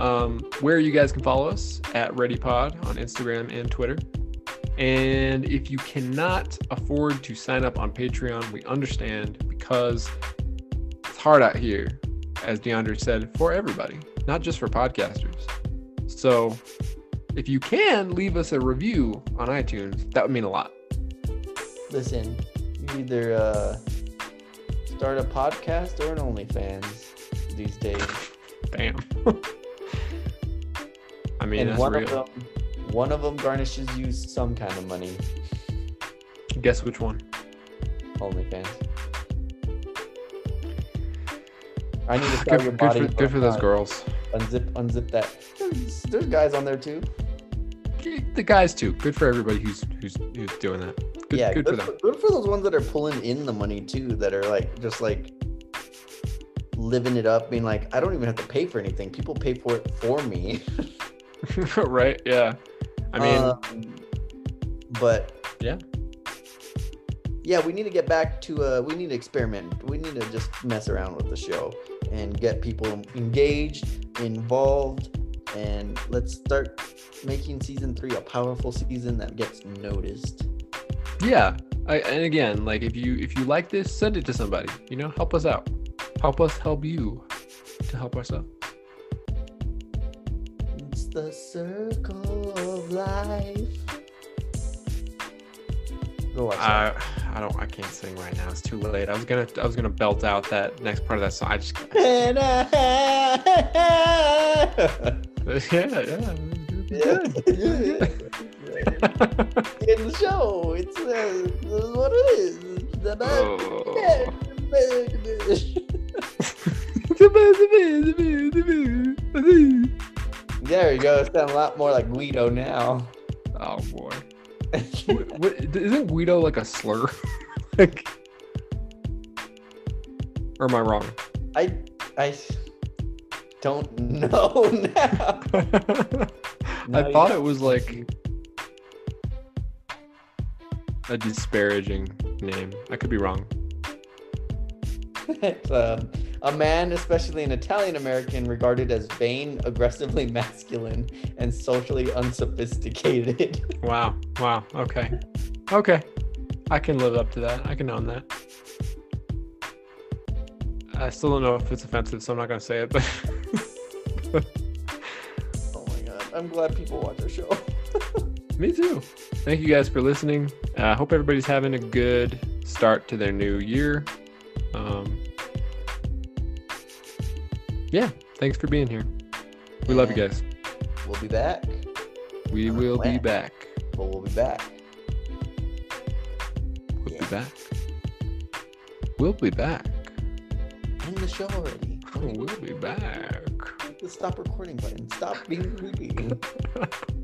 Um, where you guys can follow us at ReadyPod on Instagram and Twitter. And if you cannot afford to sign up on Patreon, we understand because it's hard out here, as DeAndre said, for everybody, not just for podcasters. So if you can leave us a review on iTunes, that would mean a lot. Listen, you either uh, start a podcast or an OnlyFans these days. Bam. Mean, and one real. of them, one of them garnishes you some kind of money. Guess which one? OnlyFans. I need to sell Good, your good body. for, good for those girls. Unzip, unzip that. There's, there's guys on there too. the guys too. Good for everybody who's who's who's doing that. Good, yeah, good for them. good for those ones that are pulling in the money too. That are like just like living it up, being like, I don't even have to pay for anything. People pay for it for me. right? Yeah. I mean, Um, but Yeah. yeah, we need to get back to uh, we need to experiment. We need to just mess around with the show and get people engaged, involved, and let's start making season three a powerful season that gets noticed. yeah. I, and again, like if you if you like this, send it to somebody. You know, help us out. Help us help you to help ourselves. It's the circle of life. Go watch that. I I don't I can't sing right now. It's too late. I was gonna I was gonna belt out that next part of that song. I just yeah yeah. Yeah. Good. in the show. It's uh, what it is. The Oh. There you go. It sounds a lot more like Guido now. Oh boy. what, what, isn't Guido like a slur? like, or am I wrong? I I don't know now. No, I thought it was like a disparaging name. I could be wrong. It's, um, a man, especially an Italian American, regarded as vain, aggressively masculine, and socially unsophisticated. Wow. Wow. Okay. Okay. I can live up to that. I can own that. I still don't know if it's offensive, so I'm not gonna say it. But oh my god. I'm glad people watch our show. me too. Thank you guys for listening. I uh, hope everybody's having a good start to their new year. Um, yeah. Thanks for being here. We love you guys. We'll be back. We will be back. But we'll be back. We'll Yeah. be back. We'll be back. End the show already. We'll be back. The stop recording button. Stop being creepy.